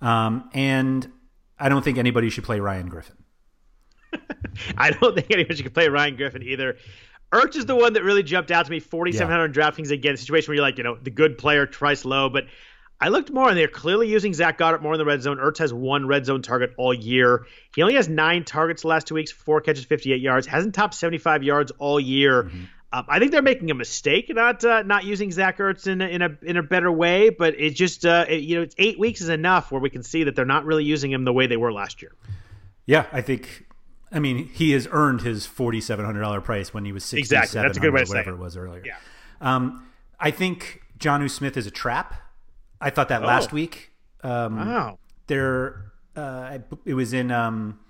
Um, and I don't think anybody should play Ryan Griffin. I don't think anybody should play Ryan Griffin either. Ertz is the one that really jumped out to me. 4,700 yeah. DraftKings again, situation where you're like, you know, the good player, price low. But I looked more, and they're clearly using Zach Goedert more in the red zone. Ertz has one red zone target all year. He only has nine targets the last two weeks, four catches, 58 yards. Hasn't topped 75 yards all year. Mm-hmm. Um, I think they're making a mistake not uh, not using Zach Ertz in a, in a in a better way, but it's just uh, it, you know it's eight weeks is enough where we can see that they're not really using him the way they were last year. Yeah, I think. I mean, he has earned his forty seven hundred dollar price when he was sixty seven. Exactly, that's a good way to whatever it. it was earlier. Yeah. Um, I think Jonnu Smith is a trap. I thought that oh. last week. Um, wow. There, uh, it was in um,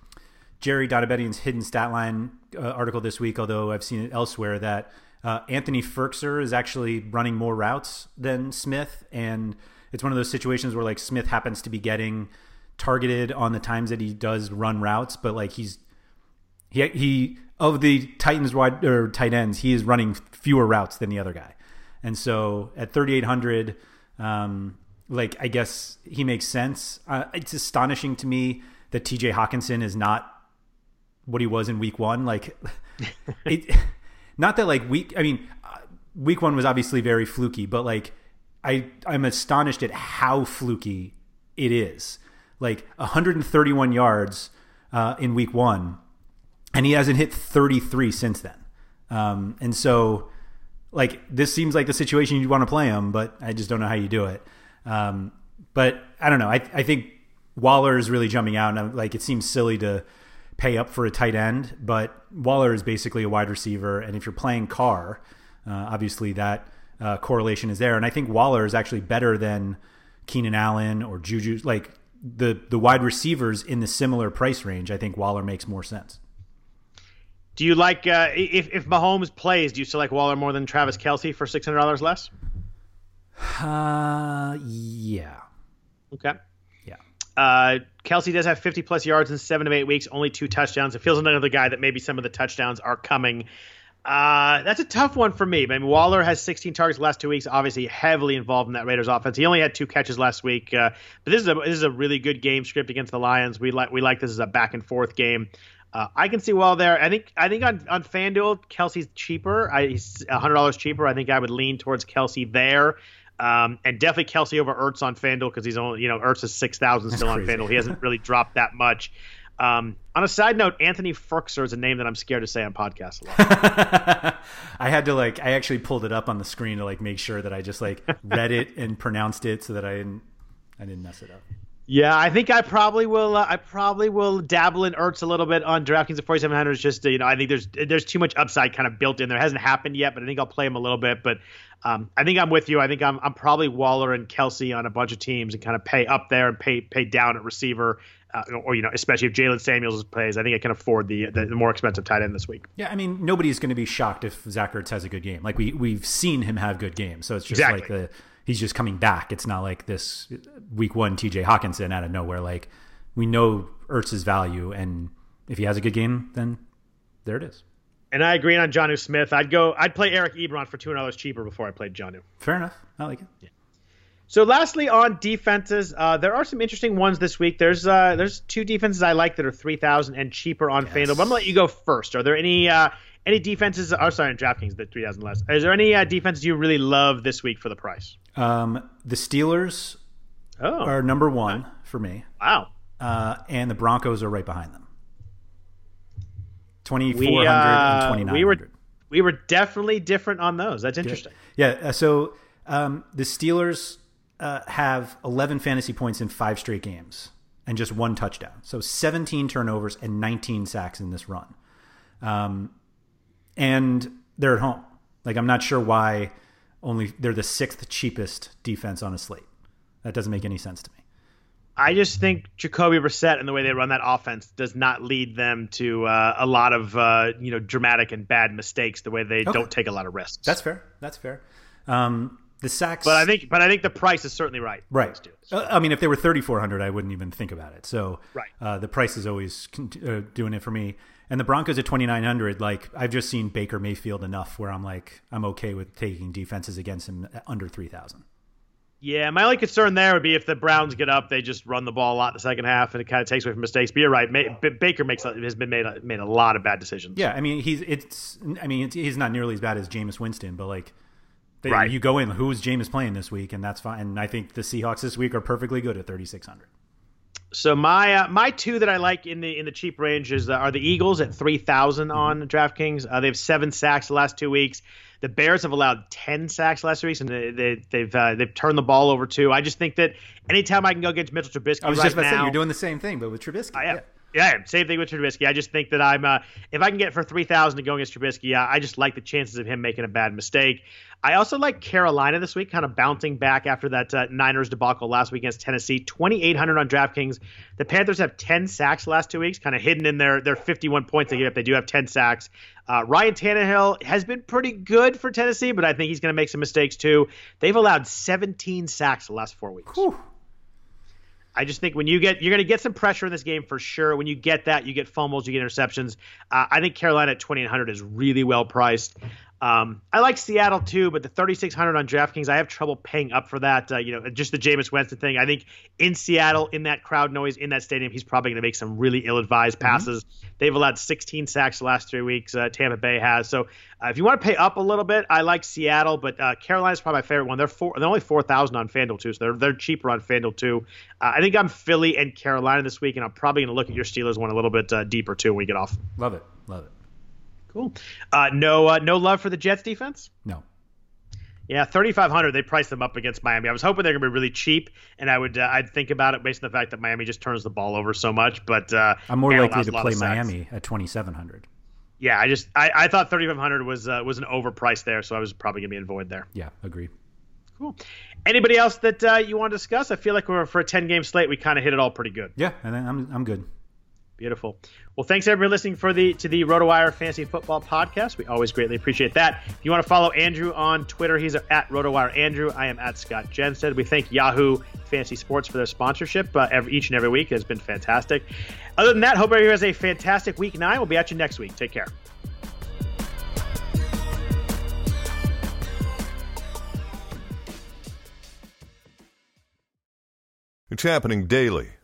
Jerry Donabedian's hidden stat line uh, article this week, although I've seen it elsewhere, that uh, Anthony Firkser is actually running more routes than Smith. And it's one of those situations where like Smith happens to be getting targeted on the times that he does run routes, but like he's he he of the Titans wide or tight ends, he is running fewer routes than the other guy, and so at 3,800, um, like I guess he makes sense. Uh, it's astonishing to me that T.J. Hockenson is not what he was in Week One. Like, it, not that like week. I mean, uh, Week One was obviously very fluky, but like I I'm astonished at how fluky it is. Like 131 yards uh, in Week One and he hasn't hit 33 since then. Um, and so, like, this seems like the situation you'd want to play him, but I just don't know how you do it. Um, but I don't know. I, I think Waller is really jumping out, and I'm, like, it seems silly to pay up for a tight end, but Waller is basically a wide receiver, and if you're playing Carr, uh, obviously that uh, correlation is there. And I think Waller is actually better than Keenan Allen or Juju. Like the the wide receivers in the similar price range, I think Waller makes more sense. Do you like uh, if if Mahomes plays? Do you still like Waller more than Travis Kelce for six hundred dollars less? Uh, yeah. Okay. Uh, Kelce does have 50 plus yards in seven to eight weeks, only two touchdowns. It feels like another guy that maybe some of the touchdowns are coming. Uh, that's a tough one for me. I mean, Waller has 16 targets last two weeks, obviously heavily involved in that Raiders offense. He only had two catches last week, uh, but this is a this is a really good game script against the Lions. We like we like this as a back and forth game. Uh, I can see well there. I think I think on on FanDuel, Kelce's cheaper. I, he's hundred dollars cheaper. I think I would lean towards Kelce there. Um, and definitely Kelce over Ertz on FanDuel because he's only you know Ertz is six thousand still on FanDuel. He hasn't really dropped that much. Um, on a side note, Anthony Firkser is a name that I'm scared to say on podcasts a lot. I had to like I actually pulled it up on the screen to like make sure that I just like read it and pronounced it so that I didn't I didn't mess it up. Yeah, I think I probably will. Uh, I probably will dabble in Ertz a little bit on DraftKings at 4700. Just you know, I think there's there's too much upside kind of built in there. It hasn't happened yet, but I think I'll play him a little bit. But um, I think I'm with you. I think I'm I'm probably Waller and Kelce on a bunch of teams and kind of pay up there and pay pay down at receiver. Uh, or you know, especially if Jaylen Samuels plays, I think I can afford the, the, the more expensive tight end this week. Yeah, I mean, nobody's going to be shocked if Zach Ertz has a good game. Like we we've seen him have good games, so it's just exactly. like the he's just coming back. It's not like this week one TJ Hockenson out of nowhere. Like we know Ertz's value, and if he has a good game, then there it is. And I agree on Jonnu Smith. I'd go. I'd play Eric Ebron for two hundred dollars cheaper before I played Jonnu. Fair enough. I like it. Yeah. So, lastly, on defenses, uh, there are some interesting ones this week. There's uh, there's two defenses I like that are three thousand and cheaper on yes. FanDuel. But I'm gonna let you go first. Are there any uh, any defenses? Oh, sorry, in DraftKings, the three thousand less. Is there any uh, defenses you really love this week for the price? Um, the Steelers oh. are number one for me. Wow. Uh, and the Broncos are right behind them. 2,400 uh, and 2,900. We were, we were definitely different on those. That's interesting. Yeah. yeah uh, so um, the Steelers uh, have 11 fantasy points in five straight games and just one touchdown. So 17 turnovers and 19 sacks in this run. Um, and they're at home. Like, I'm not sure why only they're the sixth cheapest defense on a slate. That doesn't make any sense to me. I just think Jacoby Brissett and the way they run that offense does not lead them to uh, a lot of uh, you know dramatic and bad mistakes. The way they okay. don't take a lot of risks. That's fair. That's fair. Um, the sacks, but I think, but I think the price is certainly right. Right. Uh, I mean, if they were thirty four hundred, I wouldn't even think about it. So, right. Uh, the price is always uh, doing it for me. And the Broncos at 2,900, like I've just seen Baker Mayfield enough where I'm like, I'm okay with taking defenses against him under 3,000. Yeah, my only concern there would be if the Browns get up, they just run the ball a lot in the second half, and it kind of takes away from mistakes. But you're right, Baker makes has been made a, made a lot of bad decisions. Yeah, I mean he's it's I mean it's, he's not nearly as bad as Jameis Winston, but like they, right. you go in, who's Jameis playing this week, and that's fine. And I think the Seahawks this week are perfectly good at 3,600. So my uh, my two that I like in the in the cheap range is uh, are the Eagles at three thousand mm-hmm. on DraftKings. Uh, they have seven sacks the last two weeks. The Bears have allowed ten sacks last week, and they, they, they've uh, they've turned the ball over too. I just think that anytime I can go against Mitchell Trubisky, I was right just about now, to say you're doing the same thing, but with Trubisky. I. Yeah. Yeah, same thing with Trubisky. I just think that I'm uh, if I can get for three thousand to go against Trubisky, I, I just like the chances of him making a bad mistake. I also like Carolina this week, kind of bouncing back after that uh, Niners debacle last week against Tennessee. 2,800 on DraftKings. The Panthers have 10 sacks last two weeks, kind of hidden in their, their 51 points they get up. They do have 10 sacks. Uh, Ryan Tannehill has been pretty good for Tennessee, but I think he's going to make some mistakes too. They've allowed 17 sacks the last four weeks. Whew. I just think when you get, you're going to get some pressure in this game for sure. When you get that, you get fumbles, you get interceptions. Uh, I think Carolina at 2,800 is really well priced. Um, I like Seattle too, but the 3600 on DraftKings, I have trouble paying up for that. Uh, you know, just the Jameis Winston thing. I think in Seattle, in that crowd noise, in that stadium, he's probably going to make some really ill-advised mm-hmm. passes. Mm-hmm. They've allowed 16 sacks the last three weeks. Uh, Tampa Bay has. So uh, if you want to pay up a little bit, I like Seattle, but uh, Carolina's probably my favorite one. They're four, they're only 4,000 on FanDuel too, so they're they're cheaper on FanDuel too. Uh, I think I'm Philly and Carolina this week, and I'm probably going to look at your Steelers one a little bit uh, deeper too when we get off. Love it, love it. Cool. Uh, no, uh, no love for the Jets defense. No. Yeah, thirty five hundred. They priced them up against Miami. I was hoping they're going to be really cheap, and I would uh, I'd think about it based on the fact that Miami just turns the ball over so much. But uh, I'm more likely to play Miami at twenty seven hundred. Yeah, I just I, I thought thirty five hundred was uh, was an overpriced there, so I was probably going to be in void there. Yeah, agree. Cool. Anybody else that uh, you want to discuss? I feel like we're for a ten game slate. We kind of hit it all pretty good. Yeah, and I'm I'm good. Beautiful. Well, thanks everybody listening for the to the RotoWire Fantasy Football Podcast. We always greatly appreciate that. If you want to follow Andrew on Twitter, he's at RotoWire Andrew. I am at Scott Jenstad. We thank Yahoo Fantasy Sports for their sponsorship uh, every, each and every week. It has been fantastic. Other than that, hope everybody has a fantastic week nine. We'll be at you next week. Take care. It's happening daily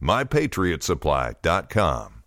mypatriotsupply.com.